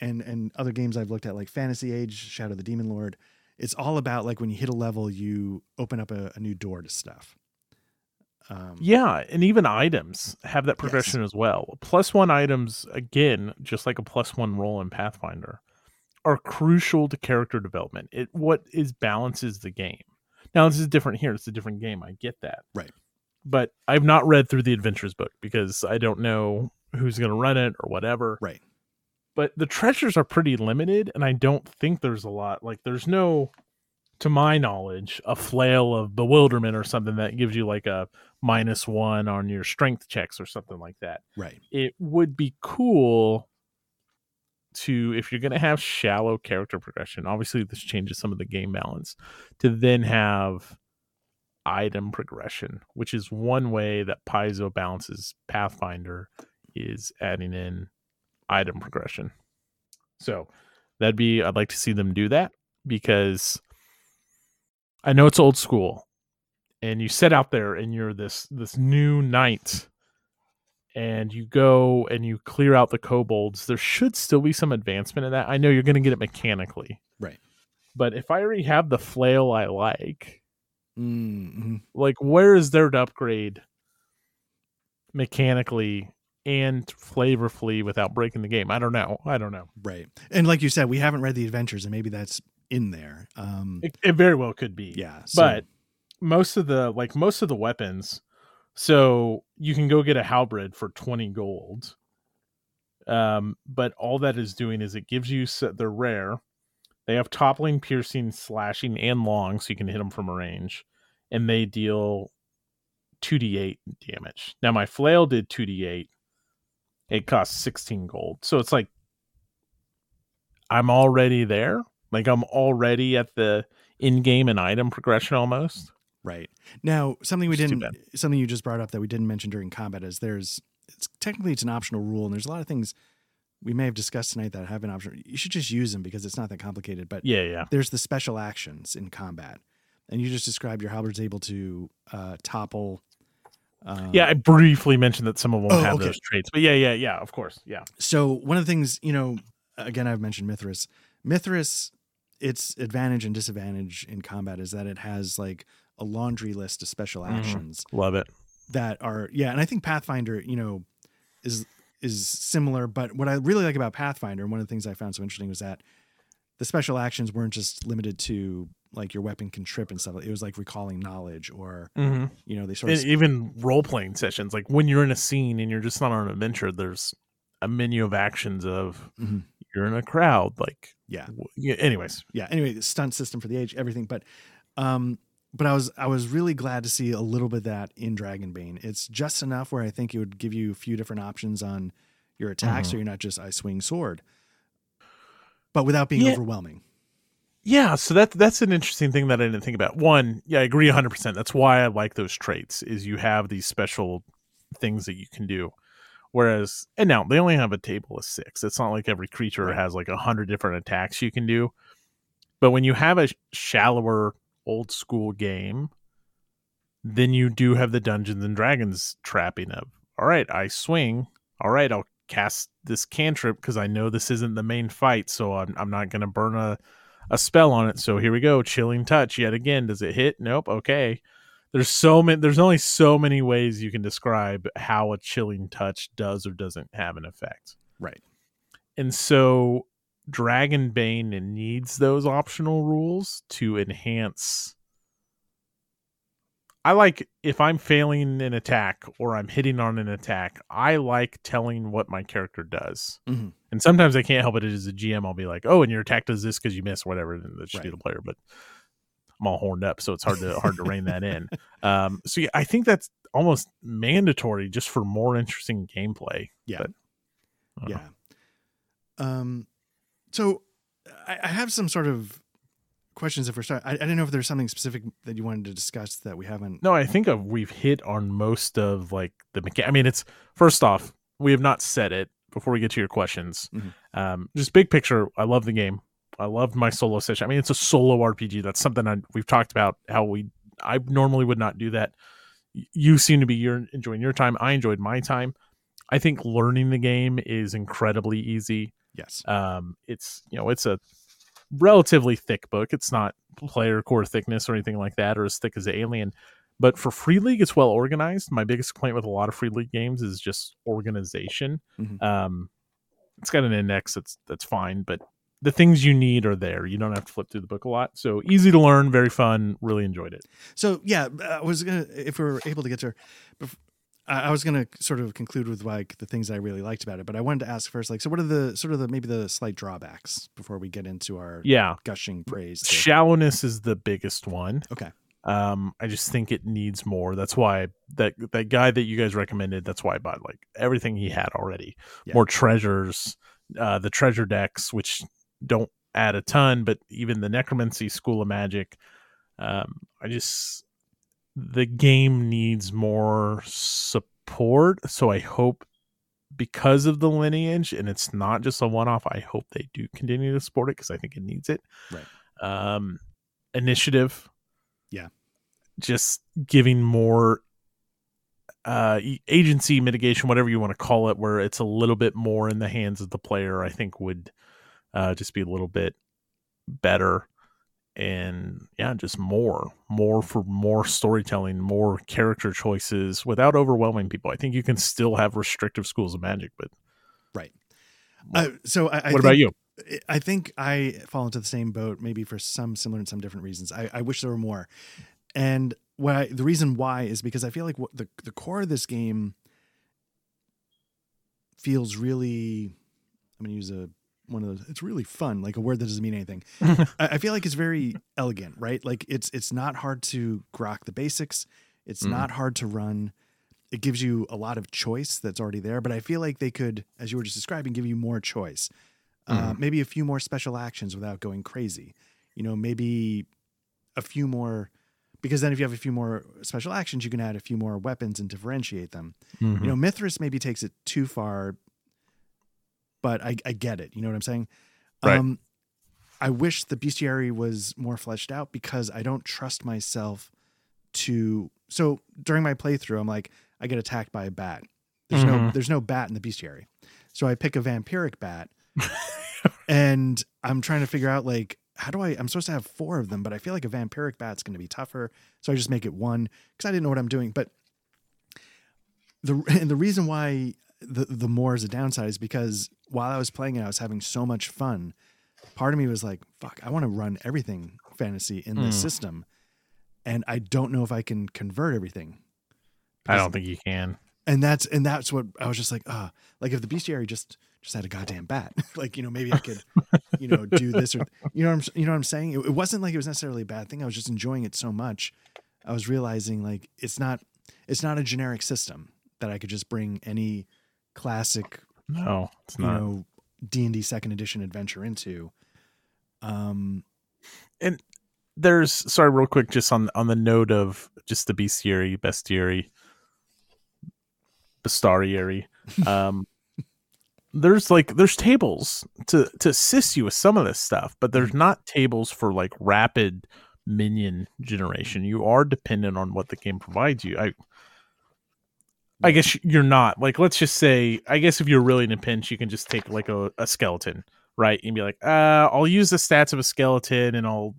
and and other games i've looked at like fantasy age shadow of the demon lord it's all about like when you hit a level you open up a, a new door to stuff um Yeah, and even items have that progression as well. Plus one items, again, just like a plus one roll in Pathfinder, are crucial to character development. It what is balances the game. Now this is different here. It's a different game. I get that. Right. But I've not read through the adventures book because I don't know who's going to run it or whatever. right But the treasures are pretty limited, and I don't think there's a lot. Like there's no, to my knowledge, a flail of bewilderment or something that gives you like a minus one on your strength checks or something like that. right It would be cool to if you're going to have shallow character progression. Obviously, this changes some of the game balance to then have item progression, which is one way that Paizo balances Pathfinder is adding in item progression. So that'd be I'd like to see them do that because I know it's old school, and you set out there and you're this this new knight, and you go and you clear out the kobolds. There should still be some advancement in that. I know you're going to get it mechanically, Right. But if I already have the flail I like, Mm-hmm. like where is there to upgrade mechanically and flavorfully without breaking the game? I don't know. I don't know. Right. And like you said, we haven't read the adventures, and maybe that's in there. Um, It, it very well could be. yeah. So, but most of the like most of the weapons so you can go get a halberd for 20 gold um but all that is doing is it gives you they're rare they have toppling piercing slashing and long so you can hit them from a range and they deal 2d8 damage now my flail did 2d8 it costs 16 gold so it's like i'm already there like i'm already at the in-game and item progression almost right now, something we It's didn't, something you just brought up that we didn't mention during combat is there's, it's technically it's an optional rule, and there's a lot of things we may have discussed tonight that have an option. You should just use them because it's not that complicated. But yeah yeah there's the special actions in combat, and you just described your halberd's able to uh, topple. Um, Yeah, I briefly mentioned that some of them Oh, have okay. those traits, but yeah, yeah, yeah, of course, yeah, So one of the things, you know, again, I've mentioned Mythras. Mythras, its advantage and disadvantage in combat is that it has like a laundry list of special Mhm. actions love it. that are yeah, and I think Pathfinder, you know, is is similar. But what I really like about Pathfinder, and one of the things I found so interesting was that the special actions weren't just limited to like your weapon can trip and stuff. It was like recalling knowledge, or Mm-hmm. you know, they sort of even role playing sessions, like when you're in a scene and you're just not on an adventure, there's a menu of actions of Mhm. you're in a crowd, like yeah, w- yeah. Anyways, yeah anyway the stunt system for the age everything but um but i was i was really glad to see a little bit of that in dragonbane it's just enough where i think it would give you a few different options on your attacks so you're not just i swing sword but without being Yeah. overwhelming yeah. So that that's an interesting thing that I didn't think about. One, yeah, I agree 100. percent That's why I like those traits. Is you have these special things that you can do. Whereas, and now they only have a table of six. It's not like every creature has like a hundred different attacks you can do. But when you have a shallower, old school game, then you do have the Dungeons and Dragons trapping of, all right, I swing. All right, I'll cast this cantrip because I know this isn't the main fight, so I'm I'm not gonna burn a a spell on it. So here we go, chilling touch yet again. Does it hit? Nope. Okay. There's so many. There's only so many ways you can describe how a chilling touch does or doesn't have an effect. right And so Dragonbane needs those optional rules to enhance. I like if I'm failing an attack or I'm hitting on an attack, I like telling what my character does. Mhm. And sometimes I can't help it as a GM. I'll be like, "Oh, and your attack does this because you missed whatever." And that should be Right. the player, but I'm all horned up, so it's hard to (laughs) hard to rein that in. Um, so yeah, I think that's almost mandatory just for more interesting gameplay. yeah But, yeah um so I, I have some sort of questions if we're start I, I didn't know if there's something specific that you wanted to discuss that we haven't No, I think of, we've hit on most of like the mecha- I mean, it's first off, we have not said it before we get to your questions. Mhm. Um, just big picture, I love the game. I loved my solo session. I mean, it's a solo RPG. That's something I, we've talked about. How we I normally would not do that. You seem to be you're enjoying your time. I enjoyed my time. I think learning the game is incredibly easy. yes Um, it's you know it's a relatively thick book. It's not player core thickness or anything like that, or as thick as Alien. But for Free League, it's well organized. My biggest complaint with a lot of Free League games is just organization. Mhm. Um, it's got an index that's that's fine, but the things you need are there. You don't have to flip through the book a lot. So easy to learn, very fun. Really enjoyed it. So yeah, I was gonna if we were able to get to, her, I I was gonna sort of conclude with like the things I really liked about it, but I wanted to ask first, like, so what are the sort of the maybe the slight drawbacks before we get into our Yeah, gushing praise? to- shallowness is the biggest one. okay, Um, I just think it needs more. That's why that that guy that you guys recommended. That's why I bought like everything he had already. Yeah. More treasures, uh, the treasure decks, which don't add a ton, but even the necromancy school of magic. Um, I just the game needs more support. So I hope because of the lineage and it's not just a one off. I hope they do continue to support it because I think it needs it. Right. Um, initiative Yeah. just giving more uh, agency mitigation, whatever you want to call it, where it's a little bit more in the hands of the player, I think would uh, just be a little bit better. And yeah, just more, more for more storytelling, more character choices without overwhelming people. I think you can still have restrictive schools of magic, but Right. Uh, so I, I what about you? I think I fall into the same boat, maybe for some similar and some different reasons. I, I wish there were more. And why the reason why is because I feel like what the, the core of this game feels really, I'm going to use a, one of those, it's really fun, like a word that doesn't mean anything. (laughs) I, I feel like it's very elegant, right? Like it's, it's not hard to grok the basics. It's Mhm. not hard to run. It gives you a lot of choice that's already there, but I feel like they could, as you were just describing, give you more choice uh, maybe a few more special actions without going crazy. You know, maybe a few more, because then if you have a few more special actions, you can add a few more weapons and differentiate them. Mhm. You know, Mythras maybe takes it too far, but I, I get it. You know what I'm saying? Right. Um, I wish the bestiary was more fleshed out because I don't trust myself to. So during my playthrough, I'm like, I get attacked by a bat. There's no Mhm. there's no bat in the bestiary, so I pick a vampiric bat, (laughs) and I'm trying to figure out like how do I? I'm supposed to have four of them, but I feel like a vampiric bat's going to be tougher, so I just make it one because I didn't know what I'm doing. But the (laughs) and the reason why the the more is a downside is because while I was playing it, I was having so much fun. Part of me was like, "Fuck, I want to run everything fantasy in this Mm. system," and I don't know if I can convert everything. I don't think you can. and that's and that's what I was just like, ah, like if the bestiary just just had a goddamn bat, (laughs) like you know maybe I could, you know, do this or (laughs) you know what I'm you know what I'm saying. It, it wasn't like it was necessarily a bad thing. I was just enjoying it so much. I was realizing like it's not it's not a generic system that I could just bring any classic No, it's you not. know D and D second edition adventure into. Um, and there's sorry real quick just on on the note of just the bestiary bestiary bestariary (laughs) um there's like there's tables to to assist you with some of this stuff but there's not tables for like rapid minion generation you are dependent on what the game provides you i i guess you're not like let's just say i guess if you're really in a pinch you can just take like a, a skeleton right and be like uh i'll use the stats of a skeleton and i'll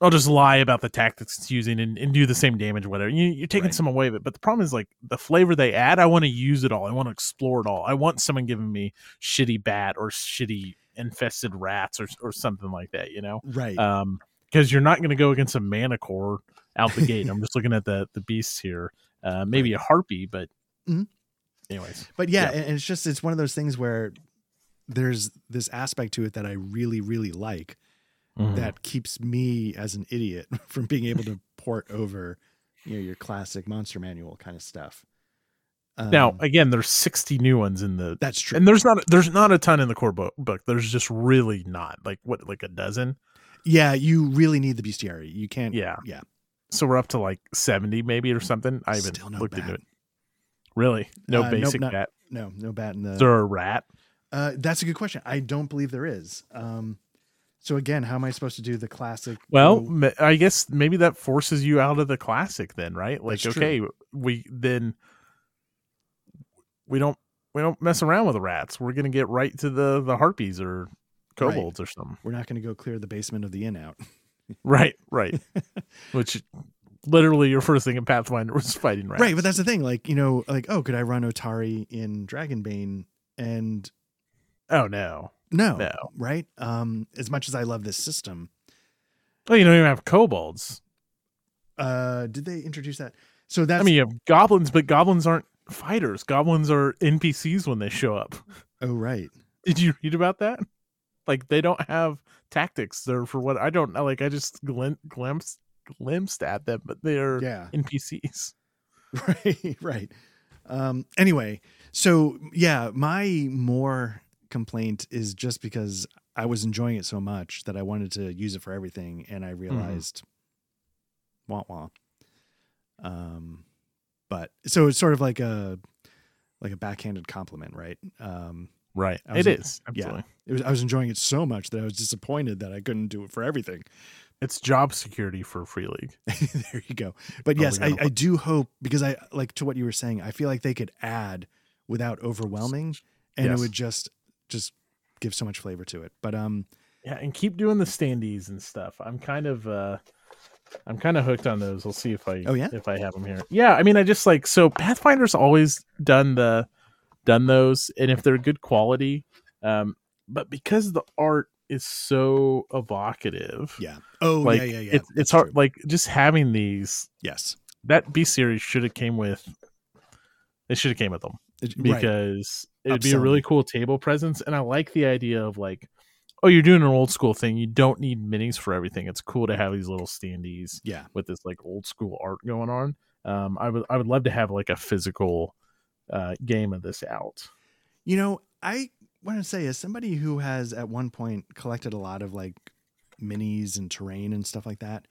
I'll just lie about the tactics it's using and, and do the same damage, whatever. You, you're taking Right. some away of it, but the problem is like the flavor they add. I want to use it all. I want to explore it all. I want someone giving me shitty bat or shitty infested rats or or something like that. You know, right. um, because you're not going to go against a manticore out the gate. I'm just looking at the the beasts here. Uh, maybe a harpy, but Mhm. anyways, But yeah, Yeah. and and it's just it's one of those things where there's this aspect to it that I really really like Mhm. that keeps me as an idiot (laughs) from being able to port over you know your classic monster manual kind of stuff. now Um, again, there's 60 new ones in the that's true. and there's not there's not a ton in the core book. book. There's just really not like what like a dozen. yeah, you really need the bestiary. You can't. Yeah. yeah. So we're up to like 70 maybe or something. I haven't no looked into it. Really? No Uh, nope, basic not- bat. No, no bat in the. Is there a rat? Uh, that's a good question. I don't believe there is. Um, so again, how am I supposed to do the classic? Well, ma- I guess maybe that forces you out of the classic then, right? Like, That's true. okay, we then we don't we don't mess around with the rats. We're gonna get right to the the harpies or kobolds or something. we're not going to go clear the basement of the inn out. (laughs) Right, right. (laughs) Which literally your first thing in Pathfinder was fighting rats. Right, but that's the thing. Like you know, like oh, could I run Otari in Dragonbane? And oh no, no, no. right? Um, as much as I love this system, Well, you don't even have kobolds. uh, did they introduce that? So that's I mean, you have goblins, but goblins aren't fighters. Goblins are NPCs when they show up. oh right, Did you read about that? Like they don't have tactics. They're for what I don't know. Like I just glim- glimpsed glimpsed at them, but they're yeah, NPCs. (laughs) right, right. Um, anyway, so yeah, my more complaint is just because I was enjoying it so much that I wanted to use it for everything, and I realized, wah wah. Um, but so it's sort of like a like a backhanded compliment, right? Um, Right. It in- is yeah. it was I was enjoying it so much that I was disappointed that I couldn't do it for everything. It's job security for Free League. (laughs) there you go. But Oh, yes, I, I do hope because I like to what you were saying. I feel like they could add without overwhelming, and Yes. it would just just give so much flavor to it. But um, Yeah, and keep doing the standees and stuff. I'm kind of uh I'm kind of hooked on those. We'll see if I Oh, yeah? if I have them here. Yeah, I mean I just like so Pathfinder's always done the done those and if they're good quality um but because the art is so evocative. yeah. Oh Like yeah, yeah, yeah. it's it's hard true. like just having these yes, that B series should have came with It should have came with them It- right. because it would be a really cool table presence and i like the idea of like oh you're doing an old school thing you don't need minis for everything it's cool to have these little standees Yeah. with this like old school art going on um i would i would love to have like a physical uh game of this out You know, I want to say, as somebody who has at one point collected a lot of like minis and terrain and stuff like that,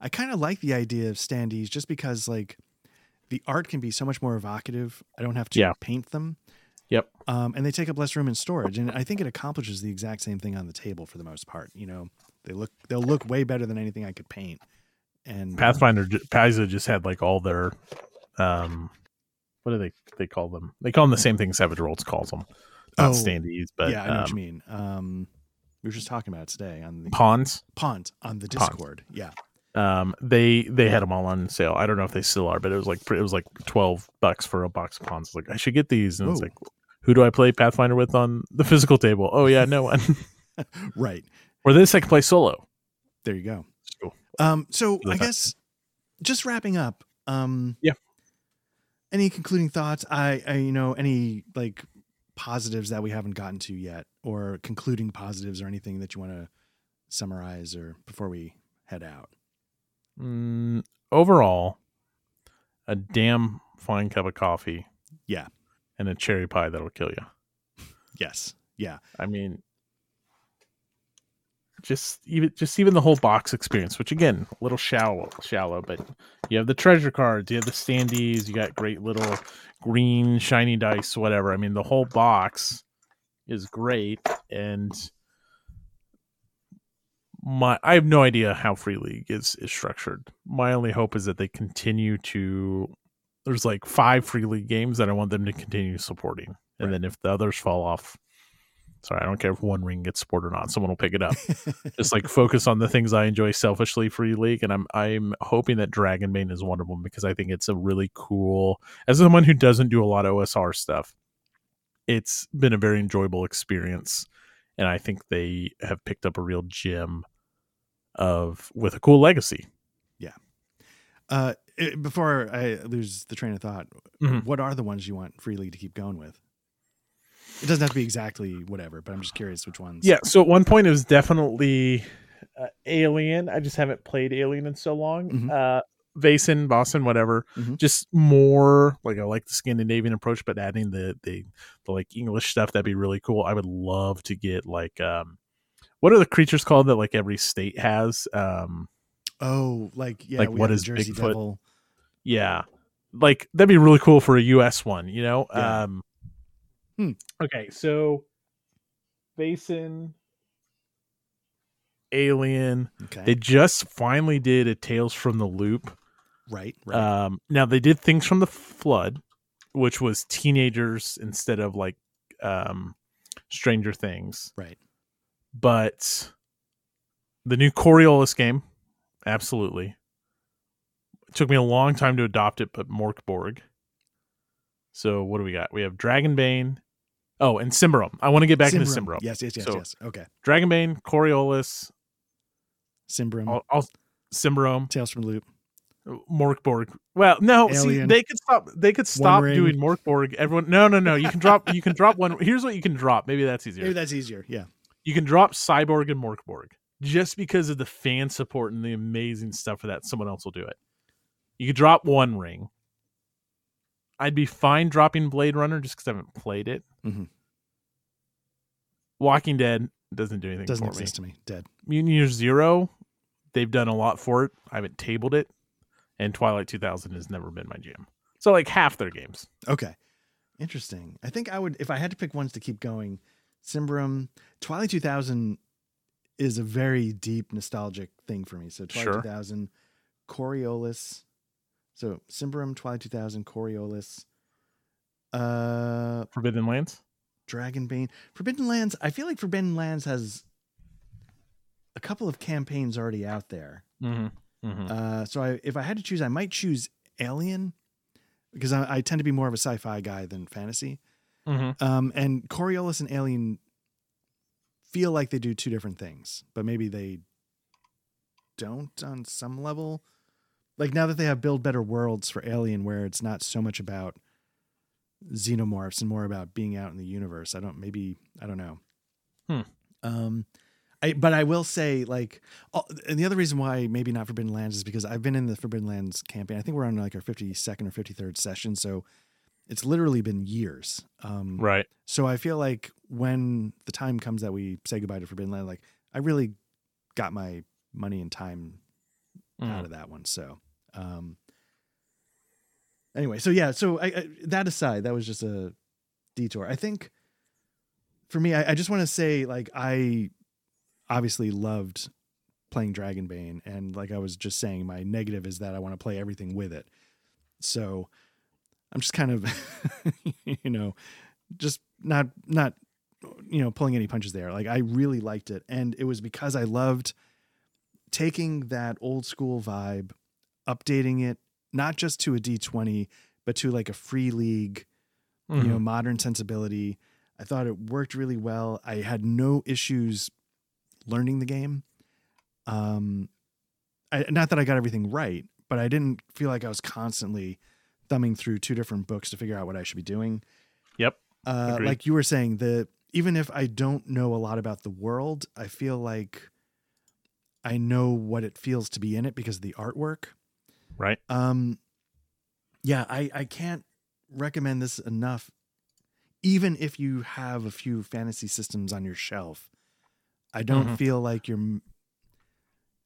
I kind of like the idea of standees just because like the art can be so much more evocative. I don't have to Yeah. paint them. Yep. Um, and they take up less room in storage, and I think it accomplishes the exact same thing on the table for the most part. You know, they look they'll look way better than anything I could paint. And pathfinder j- paizo just had like all their um what do they they call them they call them the same thing savage worlds calls them not Oh, standees but yeah, I know what you um, mean. Um, we were just talking about it today on the pawns pond on the Pawns. Discord. Yeah. um they they had them all on sale i don't know if they still are but it was like it was like 12 bucks for a box of pawns like i should get these and it's like who do i play pathfinder with on the physical table oh yeah no one (laughs) (laughs) Right. or this i can play solo There you go. Cool. Um, so I guess just wrapping up. Um, Yeah. Any concluding thoughts? I, I, you know, any like positives that we haven't gotten to yet, or concluding positives, or anything that you want to summarize, or before we head out. mm, overall a damn fine cup of coffee Yeah. and a cherry pie that'll kill you Yes. Yeah. I mean, just even just even the whole box experience, which again, a little shallow, shallow, but you have the treasure cards, you have the standees, you got great little green shiny dice, whatever. I mean, the whole box is great, and my I have no idea how Free League is is structured. My only hope is that they continue to. There's like five Free League games that I want them to continue supporting, and Right. then if the others fall off, sorry, I don't care if one ring gets supported or not. Someone will pick it up. (laughs) Just like focus on the things I enjoy selfishly for Free League, and I'm I'm hoping that Dragonbane is one of them because I think it's a really cool. As someone who doesn't do a lot of OSR stuff, it's been a very enjoyable experience, and I think they have picked up a real gem of with a cool legacy. Yeah. Uh, it- before I lose the train of thought, Mhm. what are the ones you want Free League to keep going with? It doesn't have to be exactly whatever, but I'm just curious which ones. Yeah. So at one point it was definitely uh, Alien. I just haven't played Alien in so long. Mhm. Uh, Vaesen, Boston, whatever. Mhm. Just more like I like the Scandinavian approach, but adding the, the the like English stuff that'd be really cool. I would love to get like um, what are the creatures called that like every state has? Um, Oh, like yeah, Like, what is Jersey Bigfoot? Devil. yeah, like that'd be really cool for a U.S. one. You know. Yeah. Um, Hmm. Okay, so Vaesen, Alien. Okay, They just finally did a Tales from the Loop. right, right. Um, now they did things from the Flood, which was teenagers instead of like um, Stranger Things. Right. But the new Coriolis game, absolutely. It took me a long time to adopt it, but Morkborg. So what do we got? We have Dragonbane. Oh, and Symbaroum. I want to get back into Symbaroum. Yes, yes, yes, So- yes. Okay, Dragonbane, Coriolis, Symbaroum, I'll, I'll Symbaroum. Tales from the Loop. Morkborg. Well, no, see, they could stop. They could stop doing Morkborg. Everyone, no, no, no. You can drop. You can drop one. Here's what you can drop. Maybe that's easier. Maybe that's easier. Yeah, you can drop Cyborg and Morkborg just because of the fan support and the amazing stuff for that. Someone else will do it. You could drop one ring. I'd be fine dropping Blade Runner just because I haven't played it. Mhm. Walking Dead doesn't do anything doesn't exist to me. Dead. me. Mutant Year Zero, they've done a lot for it. I haven't tabled it, and Twilight 2000 has never been my jam. So like half their games. Okay, interesting. I think I would if I had to pick ones to keep going. Symbaroum, Twilight 2000 is a very deep nostalgic thing for me. So Twilight Sure. 2000, Coriolis. So Symbaroum, Twilight 2000, Coriolis, uh, Forbidden Lands. Dragonbane, Forbidden Lands. I feel like Forbidden Lands has a couple of campaigns already out there. Mm-hmm. Mm-hmm. Uh, so I, if I had to choose, I might choose Alien because I, I tend to be more of a sci-fi guy than fantasy. mm-hmm. Um, and Coriolis and Alien feel like they do two different things, but maybe they don't on some level. Like now that they have build better worlds for Alien, where it's not so much about xenomorphs and more about being out in the universe. I don't maybe I don't know. Hmm. Um, I but I will say like, all, and the other reason why maybe not Forbidden Lands is because I've been in the Forbidden Lands campaign. I think we're on like our fifty second or fifty third session, so it's literally been years. Um, Right. so I feel like when the time comes that we say goodbye to Forbidden Land, like I really got my money and time Mm. out of that one. So, um, anyway, so yeah, so I, I, that aside, that was just a detour. I think for me, I, I just want to say, like, I obviously loved playing Dragonbane, and like I was just saying, my negative is that I want to play everything with it. So I'm just kind of, (laughs) you know, just not not you know pulling any punches there. Like I really liked it, and it was because I loved taking that old school vibe, updating it not just to a D20, but to like a free league, you know, Mhm. modern sensibility. I thought it worked really well. I had no issues learning the game. Um, I, not that I got everything right, but I didn't feel like I was constantly thumbing through two different books to figure out what I should be doing. Yep. Uh, like you were saying, the even if I don't know a lot about the world, I feel like I know what it feels to be in it because of the artwork. Right. Um, yeah, I I can't recommend this enough. Even if you have a few fantasy systems on your shelf, I don't Mhm. feel like you're.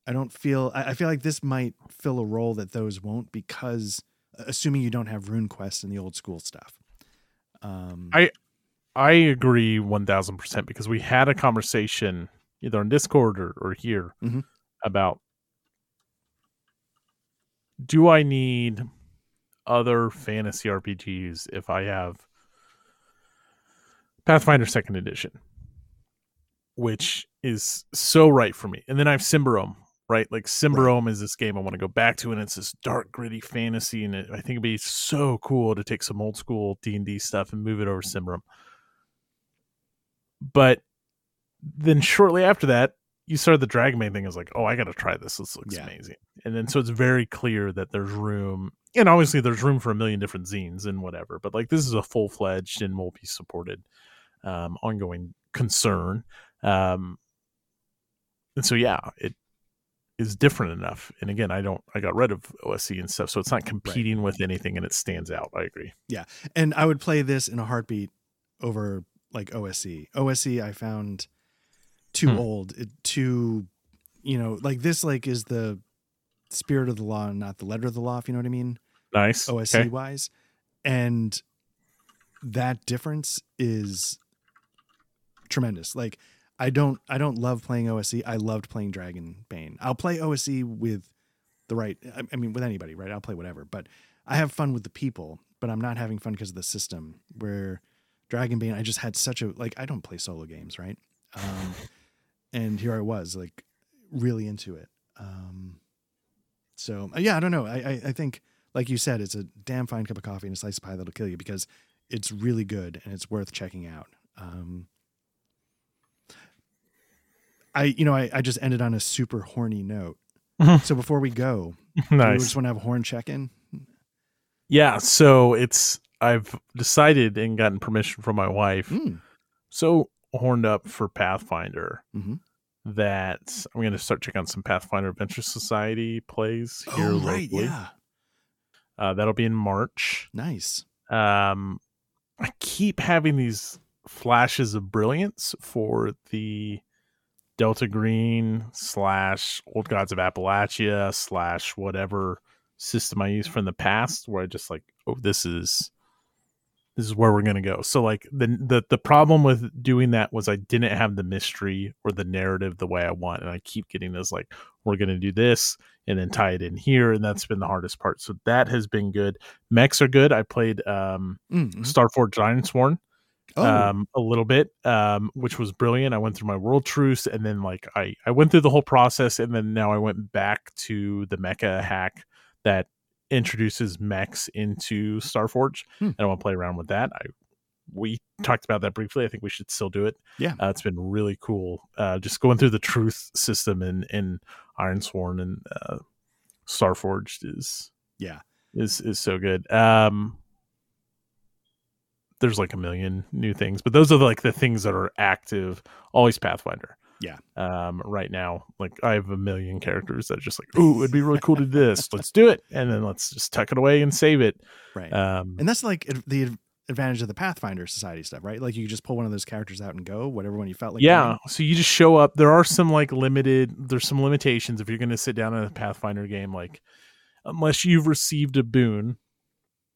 I don't feel. I, I feel like this might fill a role that those won't because, assuming you don't have RuneQuest and the old school stuff. Um, I- I agree one thousand percent because we had a conversation either on Discord or, or here Mhm. about do I need other fantasy RPGs if I have Pathfinder Second Edition, which is so right for me, and then I have Symbaroum. Right, like Symbaroum is this game I want to go back to, and it's this dark, gritty fantasy, and it, I think it'd be so cool to take some old school D and D stuff and move it over to but then shortly after that you started the Dragonbane thing. I was like, oh, I got to try this. This looks Yeah. amazing. And then so it's very clear that there's room, and obviously there's room for a million different zines and whatever. But like this is a full fledged and will be supported um, ongoing concern. Um, and so yeah, it is different enough. And again, I don't, I got rid of OSE and stuff, so it's not competing with anything, and it stands out. I agree. Yeah, and I would play this in a heartbeat over like OSE. OSE I found too Hmm. old, it, too you know, like this like is the spirit of the law and not the letter of the law, if you know what I mean, Nice. OSE Okay. wise. And that difference is tremendous. Like I don't I don't love playing OSE. I loved playing Dragonbane. I'll play OSE with the right I, I mean with anybody, right? I'll play whatever. But I have fun with the people, but I'm not having fun because of the system. Where Dragonbane, I just had such a like I don't play solo games, right? Um (laughs) and here I was, like really into it. Um so uh, yeah, I don't know. I, I I think like you said, it's a damn fine cup of coffee and a slice of pie that'll kill you because it's really good and it's worth checking out. Um I you know, I, I just ended on a super horny note. (laughs) so before we go, do we just want to have a horn check in? Yeah, so it's I've decided and gotten permission from my wife. Mm. So horned up for Pathfinder Mhm. that I'm going to start checking out some Pathfinder Adventure Society plays here Oh, locally. right, yeah. Uh, that'll be in March. Nice. Um, I keep having these flashes of brilliance for the Delta Green slash Old Gods of Appalachia slash whatever system I use from the past, where I just like, oh, this is this is where we're gonna go. So like the the the problem with doing that was I didn't have the mystery or the narrative the way I want, and I keep getting this like we're gonna do this and then tie it in here, and that's been the hardest part. So that has been good. Mechs are good. I played um Mhm. Starforge Ironsworn Oh, um a little bit um which was brilliant i went through my world truths and then like i i went through the whole process and then now i went back to the mecha hack that introduces mechs into starforge Hmm. and i want to play around with that i we talked about that briefly i think we should still do it Yeah. uh, it's been really cool uh just going through the truth system in in ironsworn and uh starforged is yeah. is is so good. Um there's like a million new things, but those are like the things that are active. Always Pathfinder. Yeah. Um right now, like I have a million characters that are just like, oh, it'd be really cool to do this. (laughs) Let's do it. And then let's just tuck it away and save it. Right. Um and that's like the advantage of the Pathfinder Society stuff, right? Like you just pull one of those characters out and go, whatever one you felt like. yeah. doing. So you just show up. There are some like limited there's some limitations if you're gonna sit down in a Pathfinder game, like unless you've received a boon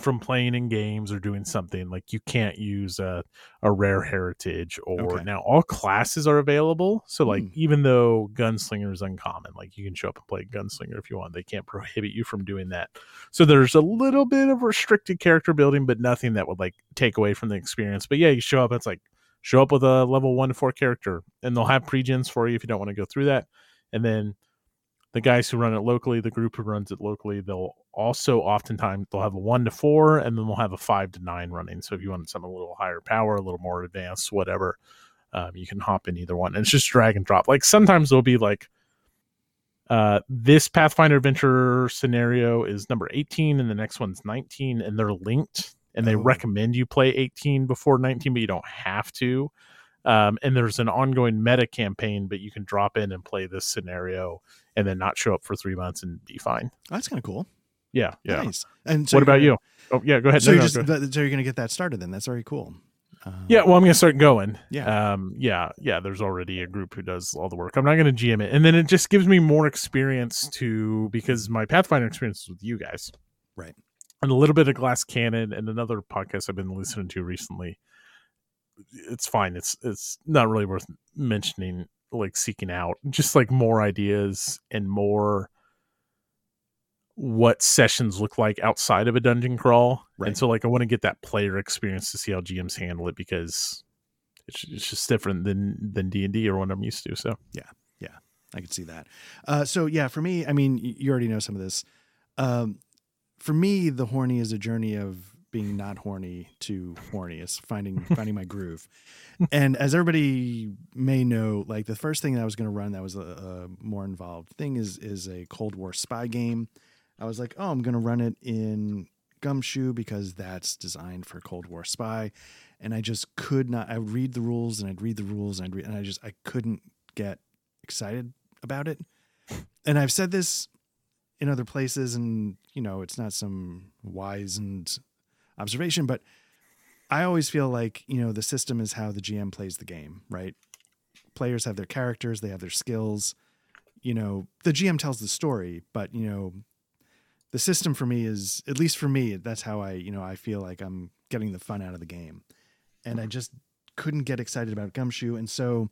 from playing in games or doing something like you can't use a, a rare heritage or Okay. now all classes are available so like Hmm. even though gunslinger is uncommon like you can show up and play gunslinger if you want they can't (laughs) prohibit you from doing that so there's a little bit of restricted character building but nothing that would like take away from the experience but yeah you show up it's like show up with a level one to four character and they'll have pre-gens for you if you don't want to go through that and then the guys who run it locally the group who runs it locally they'll also oftentimes they'll have a one to four and then they'll have a five to nine running. So if you want something a little higher power a little more advanced whatever um, you can hop in either one. And it's just drag and drop. Like sometimes there'll be like uh, this pathfinder adventure scenario is number 18 and the next one's 19 and they're linked and they Oh. recommend you play 18 before 19 but you don't have to um, and there's an ongoing meta campaign but you can drop in and play this scenario and then not show up for three months and be fine Oh, that's kind of cool. yeah yeah Nice. And so what about gonna- you oh yeah go ahead So No, you're no, just go so you're gonna get that started then. That's very cool. Um, yeah well i'm gonna start going Yeah. um yeah yeah there's already a group who does all the work i'm not gonna gm it and then it just gives me more experience to because my pathfinder experience is with you guys Right. and a little bit of glass cannon and another podcast i've been listening to recently it's fine it's it's not really worth mentioning like seeking out just like more ideas and more what sessions look like outside of a dungeon crawl Right. and so like i want to get that player experience to see how gms handle it because it's, it's just different than than d&d or what i'm used to so yeah. Yeah. I can see that. Uh, so yeah, for me, I mean, you already know some of this. Um, for me, the horny is a journey of being not horny to horny. It's finding (laughs) finding my groove. And as everybody may know, like the first thing that I was going to run that was a, a more involved thing is is a Cold War spy game. I was like, oh, I'm going to run it in Gumshoe because that's designed for Cold War spy. And I just could not. I would read the rules and I'd read the rules and I'd read, and I just I couldn't get excited about it. And I've said this in other places, and you know, it's not some wise and observation, but I always feel like, you know, the system is how the GM plays the game, right? Players have their characters, they have their skills. You know, the GM tells the story, but you know, the system for me is at least for me, that's how I, you know, I feel like I'm getting the fun out of the game. And I just couldn't get excited about Gumshoe. And so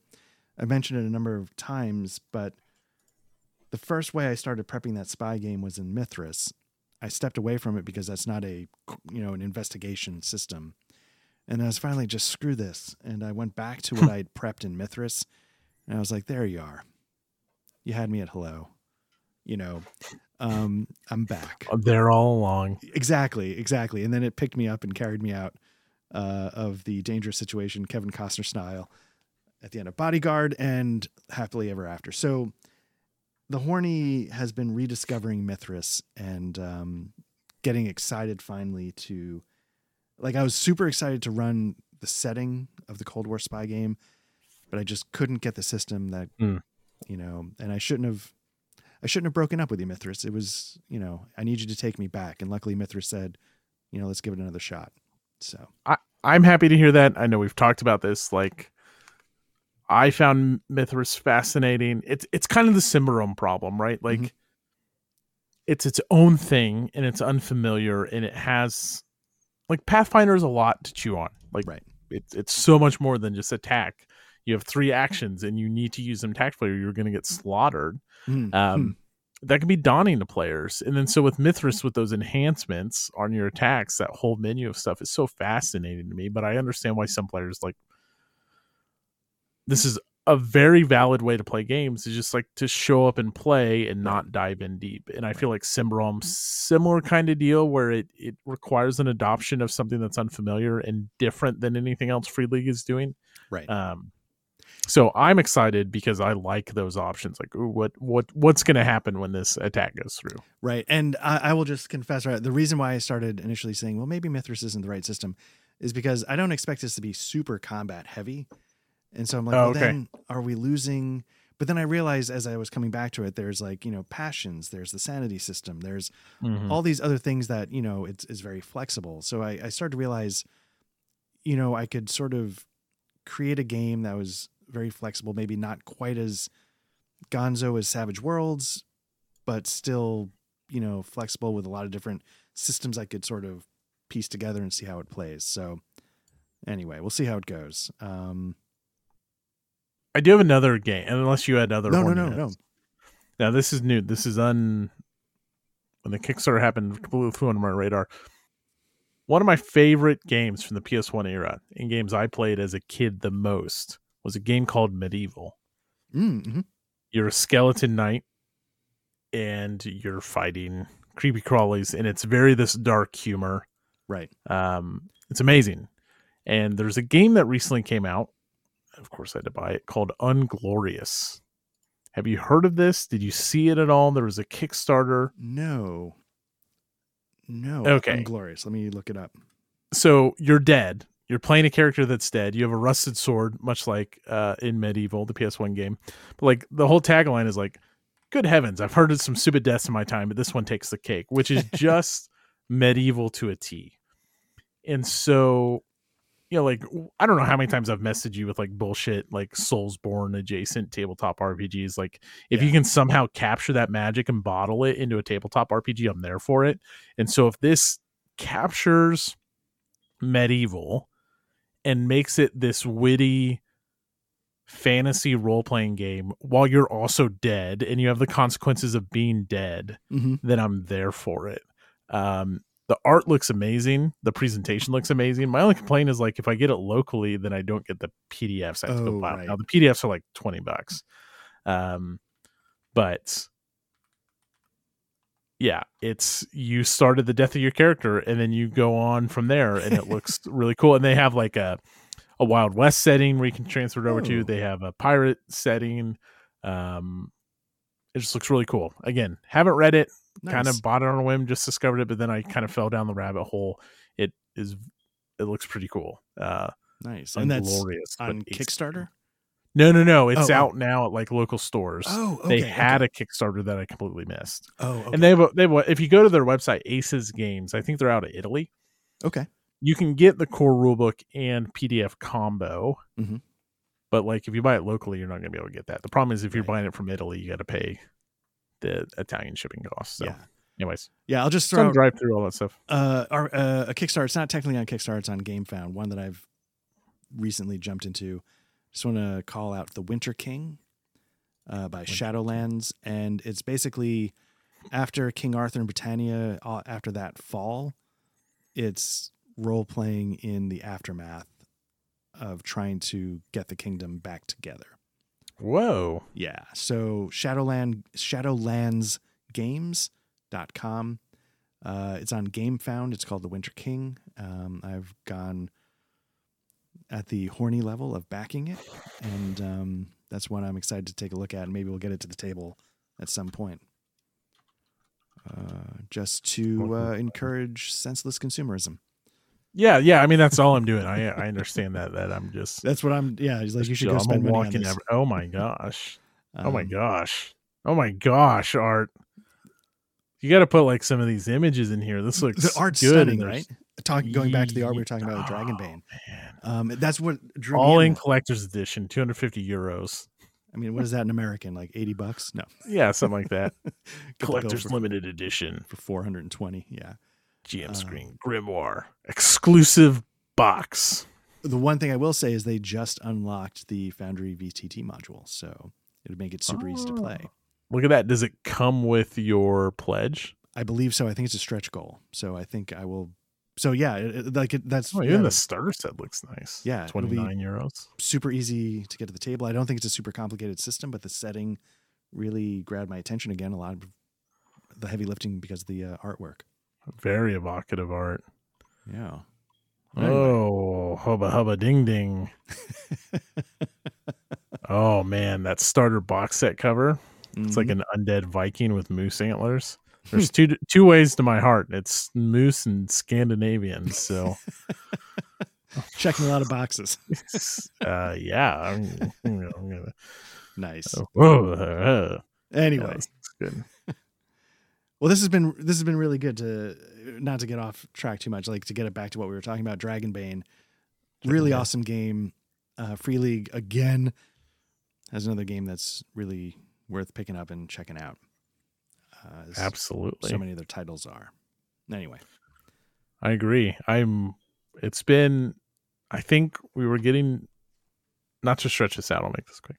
I mentioned it a number of times, but the first way I started prepping that spy game was in Mythras. I stepped away from it because that's not a you know an investigation system. And I was finally just screw this, and I went back to what I had prepped in Mythras, and I was like, there you are. You had me at hello. You know, um, I'm back. there all along Exactly, exactly. And then it picked me up and carried me out uh, of the dangerous situation, Kevin Costner style, at the end of Bodyguard and Happily Ever After. So the Horny has been rediscovering Mythras and um, getting excited finally to, like, I was super excited to run the setting of the Cold War spy game, but I just couldn't get the system that, Mm. you know, and I shouldn't have. I shouldn't have broken up with you, Mythras. It was, you know, I need you to take me back. And luckily, Mythras said, you know, let's give it another shot. So, I'm happy to hear that. I know we've talked about this. Like, I found Mythras fascinating. It's it's kind of the Symbaroum problem, right? Like, Mhm. it's its own thing and it's unfamiliar and it has like Pathfinder is a lot to chew on. Like Right. it's it's so much more than just attack. You have three actions and you need to use them tactfully or you're going to get slaughtered. Hmm. Um, that can be daunting to players. And then so with Mythras, with those enhancements on your attacks, that whole menu of stuff is so fascinating to me. But I understand why some players like this is a very valid way to play games is just like to show up and play and not dive in deep. And I feel like Symbaroum similar kind of deal where it it requires an adoption of something that's unfamiliar and different than anything else Free League is doing. right. Um, so I'm excited because I like those options. Like, ooh, what what what's going to happen when this attack goes through? Right. And I, I will just confess, right, the reason why I started initially saying, well, maybe Mythras isn't the right system is because I don't expect this to be super combat heavy. And so I'm like, Oh, well, okay. then are we losing? But then I realized as I was coming back to it, there's like, you know, passions, there's the sanity system, there's Mhm. all these other things that, you know, it's, is very flexible. So I, I started to realize, you know, I could sort of create a game that was very flexible, maybe not quite as gonzo as Savage Worlds, but still, you know, flexible with a lot of different systems I could sort of piece together and see how it plays. So anyway, we'll see how it goes. Um, I do have another game, unless you had other. no, no, no, no. Now this is new. This is un. When the Kickstarter happened, completely flew under my radar. One of my favorite games from the PS1 era, and games I played as a kid the most, was a game called MediEvil. Mm, mhm. you're a skeleton knight and you're fighting creepy crawlies and it's very this dark humor Right. um it's amazing and there's a game that recently came out of course i had to buy it called unglorious have you heard of this did you see it at all there was a kickstarter No. No. Okay. Unglorious. Let me look it up. so you're dead you're playing a character that's dead you have a rusted sword much like uh in MediEvil the ps1 game but like the whole tagline is like good heavens i've heard of some stupid deaths in my time but this one takes the cake which is (laughs) just medieval to a t and so you know like i don't know how many times i've messaged you with like bullshit like soulsborne adjacent tabletop rpgs like if you can somehow capture that magic and bottle it into a tabletop rpg i'm there for it and so if this captures MediEvil and makes it this witty fantasy role playing game while you're also dead and you have the consequences of being dead, Mm-hmm. then I'm there for it. Um, the art looks amazing. The presentation looks amazing. My only complaint is like if I get it locally, then I don't get the PDFs. I have to Oh, go buy. right. Now the PDFs are like twenty bucks, um, but yeah, it's you started the death of your character and then you go on from there, and it looks (laughs) really cool. And they have like a a Wild West setting where you can transfer it over Oh. to. They have a pirate setting. Um, it just looks really cool. Again, haven't read it, kind of bought it on a whim, just discovered it, but then I kind of fell down the rabbit hole. It is, it looks pretty cool. Uh, nice. And that's glorious on Kickstarter? No, no, no. It's Oh, oh. out now at like local stores. Oh, they had okay. a Kickstarter that I completely missed, Oh, okay. and they have a, they have a, if you go to their website Aces Games, I think they're out of Italy. okay. You can get the core rulebook and PDF combo, Mhm. but like if you buy it locally, you're not going to be able to get that. The problem is if you're Right. buying it from Italy, you got to pay the Italian shipping costs. So, Yeah. anyways, Yeah. I'll just throw drive through all that stuff. uh, our, uh, a Kickstarter. It's not technically on Kickstarter. It's on GameFound. One that I've recently jumped into. Just want to call out The Winter King uh, by Shadowlands, and it's basically after King Arthur and Britannia. Uh, after that fall, it's role playing in the aftermath of trying to get the kingdom back together. Whoa. Yeah. So Shadowland shadowlandsgames.com. Uh, it's on GameFound. It's called The Winter King. Um, I've gone at the horny level of backing it, and um, that's one I'm excited to take a look at. And maybe we'll get it to the table at some point, uh, just to uh, encourage senseless consumerism. Yeah, yeah. I mean, that's all I'm doing. I I understand that that I'm just. That's what I'm. Yeah, he's like, you should go I'm spend money on this. adver- oh my gosh. oh my Um, gosh. Oh my gosh, Art. You got to put like some of these images in here. This looks The art's good, stunning, right? Talking going back to the art we were talking about with Oh, Dragonbane. man. Um, that's what drew All in collector's edition, 250 euros. I mean, what is that in American? Like eighty bucks? No, Yeah, something like that. Get the bill collector's for, limited edition. for four hundred and twenty. Yeah. GM Uh, screen grimoire exclusive box. The one thing I will say is they just unlocked the Foundry VTT module, so it'd make it super easy to play. Oh. Look at that. Does it come with your pledge? I believe so. I think it's a stretch goal, so I think I will. So yeah, it, it- like it, that's Oh, yeah, even the starter set looks nice. Yeah, 29 euros. super easy to get to the table. I don't think it's a super complicated system, but the setting really grabbed my attention again. A lot of the heavy lifting because of the uh, artwork. Very evocative art. Yeah. Oh, hubba hubba ding ding. (laughs) oh man, that starter box set cover. It's like Mhm. an undead Viking with moose antlers. (laughs) There's two two ways to my heart. It's moose and Scandinavian. So (laughs) checking a lot of boxes. uh yeah. I'm, I'm gonna nice. whoa, uh, Anyway, yeah, good. Well, this has been this has been really good to not to get off track too much, like to get it back to what we were talking about. Dragonbane, really awesome game. Uh, Free League again has another game that's really worth picking up and checking out. Uh, Absolutely. so many other titles are. Anyway, I agree. I'm it's been I think we were getting not to stretch this out, I'll make this quick.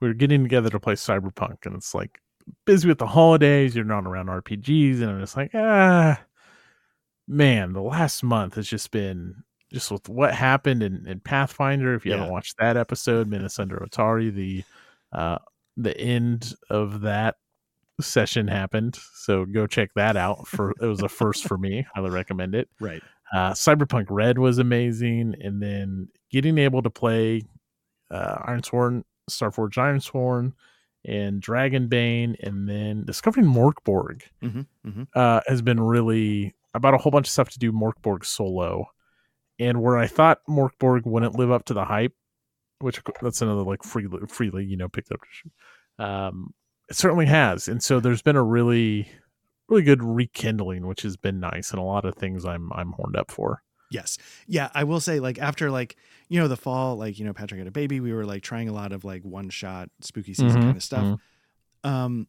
We were getting together to play Cyberpunk and it's like busy with the holidays, you're not around RPGs, and I'm just like, ah man, the last month has just been just with what happened in, in Pathfinder. If you Yeah. haven't watched that episode, Menace Under Otari, the uh the end of that session happened. So go check that out. For it was a first for me. Highly recommend it. right. Uh, Cyberpunk Red was amazing, and then getting able to play uh, Ironsworn, Starforged Ironsworn, and Dragonbane, and then discovering Morkborg hmm hmm uh, has been really. I bought a whole bunch of stuff to do Morkborg solo, and where I thought Morkborg wouldn't live up to the hype, which that's another like free freely you know picked up. Um, it certainly has, and so there's been a really really good rekindling, which has been nice, and a lot of things I'm I'm horned up for. Yes. Yeah. I will say, like, after, like, you know, the fall, like, you know, Patrick had a baby, we were like trying a lot of like one shot spooky season Mhm, kind of stuff. Um,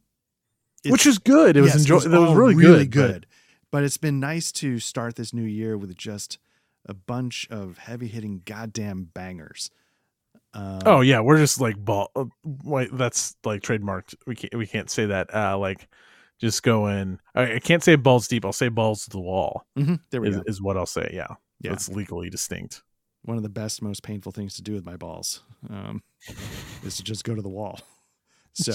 which is good. It was enjoyable. enjoy. It was all really, really good. but- good. But it's been nice to start this new year with just a bunch of heavy hitting goddamn bangers. Um, Oh yeah, we're just like ball. uh, Wait, that's like trademarked. We can't we can't say that. Uh, like just going. I, I can't say balls deep. I'll say balls to the wall. mhm, there we Is, go. is what I'll say. Yeah, Yeah. it's legally distinct. One of the best, most painful things to do with my balls um, (laughs) is to just go to the wall. So,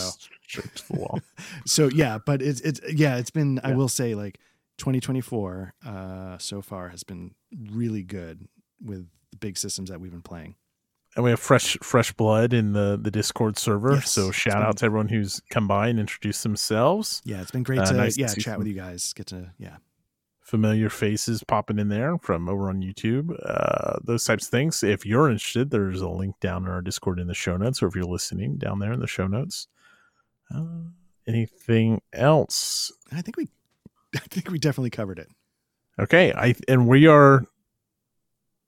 Straight to the wall. (laughs) so yeah, but it's it's yeah, it's been. I will say like 2024 uh, so far has been really good with the big systems that we've been playing. and we have fresh fresh blood in the the Discord server. Yes, so shout been- out to everyone who's come by and introduced themselves. Yeah, it's been great Uh, to nice yeah see chat with you guys. Get to yeah. Familiar faces popping in there from over on YouTube, uh, those types of things. If you're interested, there's a link down in our Discord in the show notes, or if you're listening down there in the show notes. Uh, anything else? I think we (laughs) I think we definitely covered it. Okay, I and we are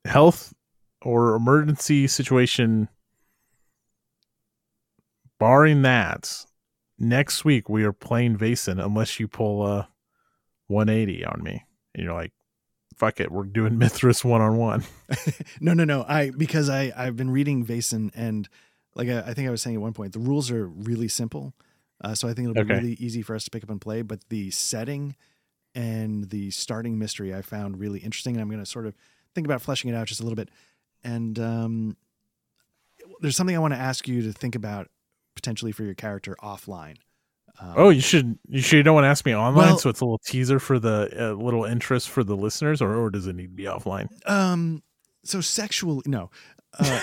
health or emergency situation barring that. Next week we are playing Vaesen unless you pull a 180 on me. And you're like, fuck it, we're doing (laughs) Mythras one on one. no, no, no. I because I I've been reading Vaesen and like I, I think I was saying at one point the rules are really simple, uh, so I think it'll be Okay. really easy for us to pick up and play. But the setting and the starting mystery I found really interesting, and I'm going to sort of think about fleshing it out just a little bit. And um, there's something I want to ask you to think about potentially for your character offline. Um, Oh, you should you sure you don't want to ask me online Well- so it's a little teaser for the uh, little interest for the listeners or, or does it need to be offline? Um. So sexual? No. Uh,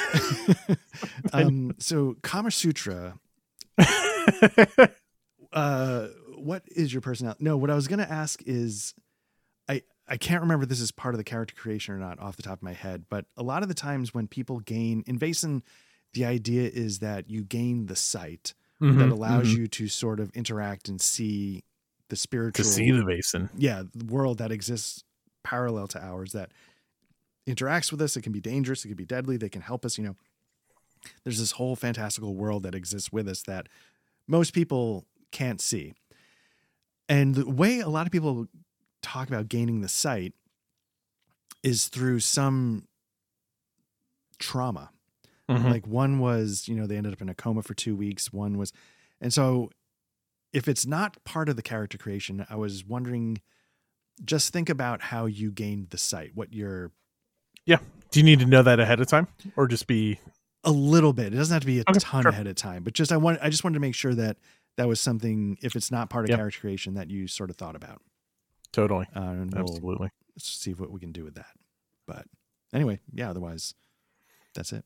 (laughs) um. So Kama Sutra. (laughs) Uh. What is your personality? No. What I was gonna ask is, I I can't remember this is part of the character creation or not off the top of my head, but a lot of the times when people gain in Vaesen, the idea is that you gain the sight that Mhm, allows mhm. you to sort of interact and see the spiritual to see the vaesen. yeah, the world that exists parallel to ours that interacts with us. It can be dangerous, it can be deadly, they can help us. You know, there's this whole fantastical world that exists with us that most people can't see. And the way a lot of people talk about gaining the sight is through some trauma. Mhm. Like one was, you know, they ended up in a coma for two weeks. One was, and so if it's not part of the character creation, I was wondering, just think about how you gained the sight, what your Yeah. Do you need to know that ahead of time, or just be a little bit. It doesn't have to be a Okay, ton sure. ahead of time, but just I want I just wanted to make sure that that was something if it's not part of Yep. character creation that you sort of thought about. totally? Uh, and we'll Absolutely. see what we can do with that. But anyway, yeah. Otherwise, that's it.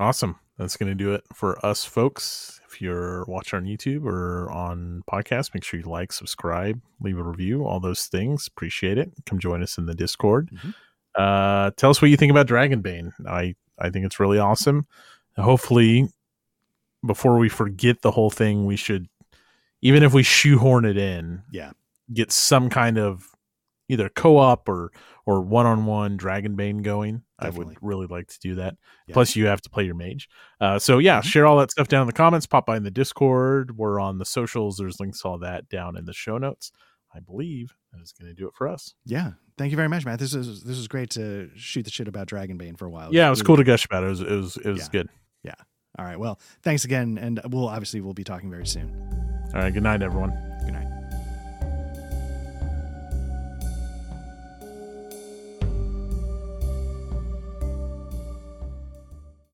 Awesome. That's going to do it for us, folks. If you're watching on YouTube or on podcast, make sure you like, subscribe, leave a review, all those things. Appreciate it. Come join us in the Discord. Mhm. Uh, tell us what you think about Dragonbane. I, I think it's really awesome. Hopefully, before we forget the whole thing, we should, even if we shoehorn it in, Yeah. get some kind of either co-op or or one-on-one Dragonbane going. I would really like to do that. Yeah. Plus, you have to play your mage. Uh, so yeah, Mhm. share all that stuff down in the comments. Pop by in the Discord. We're on the socials. There's links to all that down in the show notes. I believe that is going to do it for us. Yeah. Thank you very much, Matt. This is this is great to shoot the shit about Dragonbane for a while. yeah, it was cool to gush about it. It was it was, it was Yeah. good. All right. Well, thanks again, and we'll obviously we'll be talking very soon. All right, good night, everyone.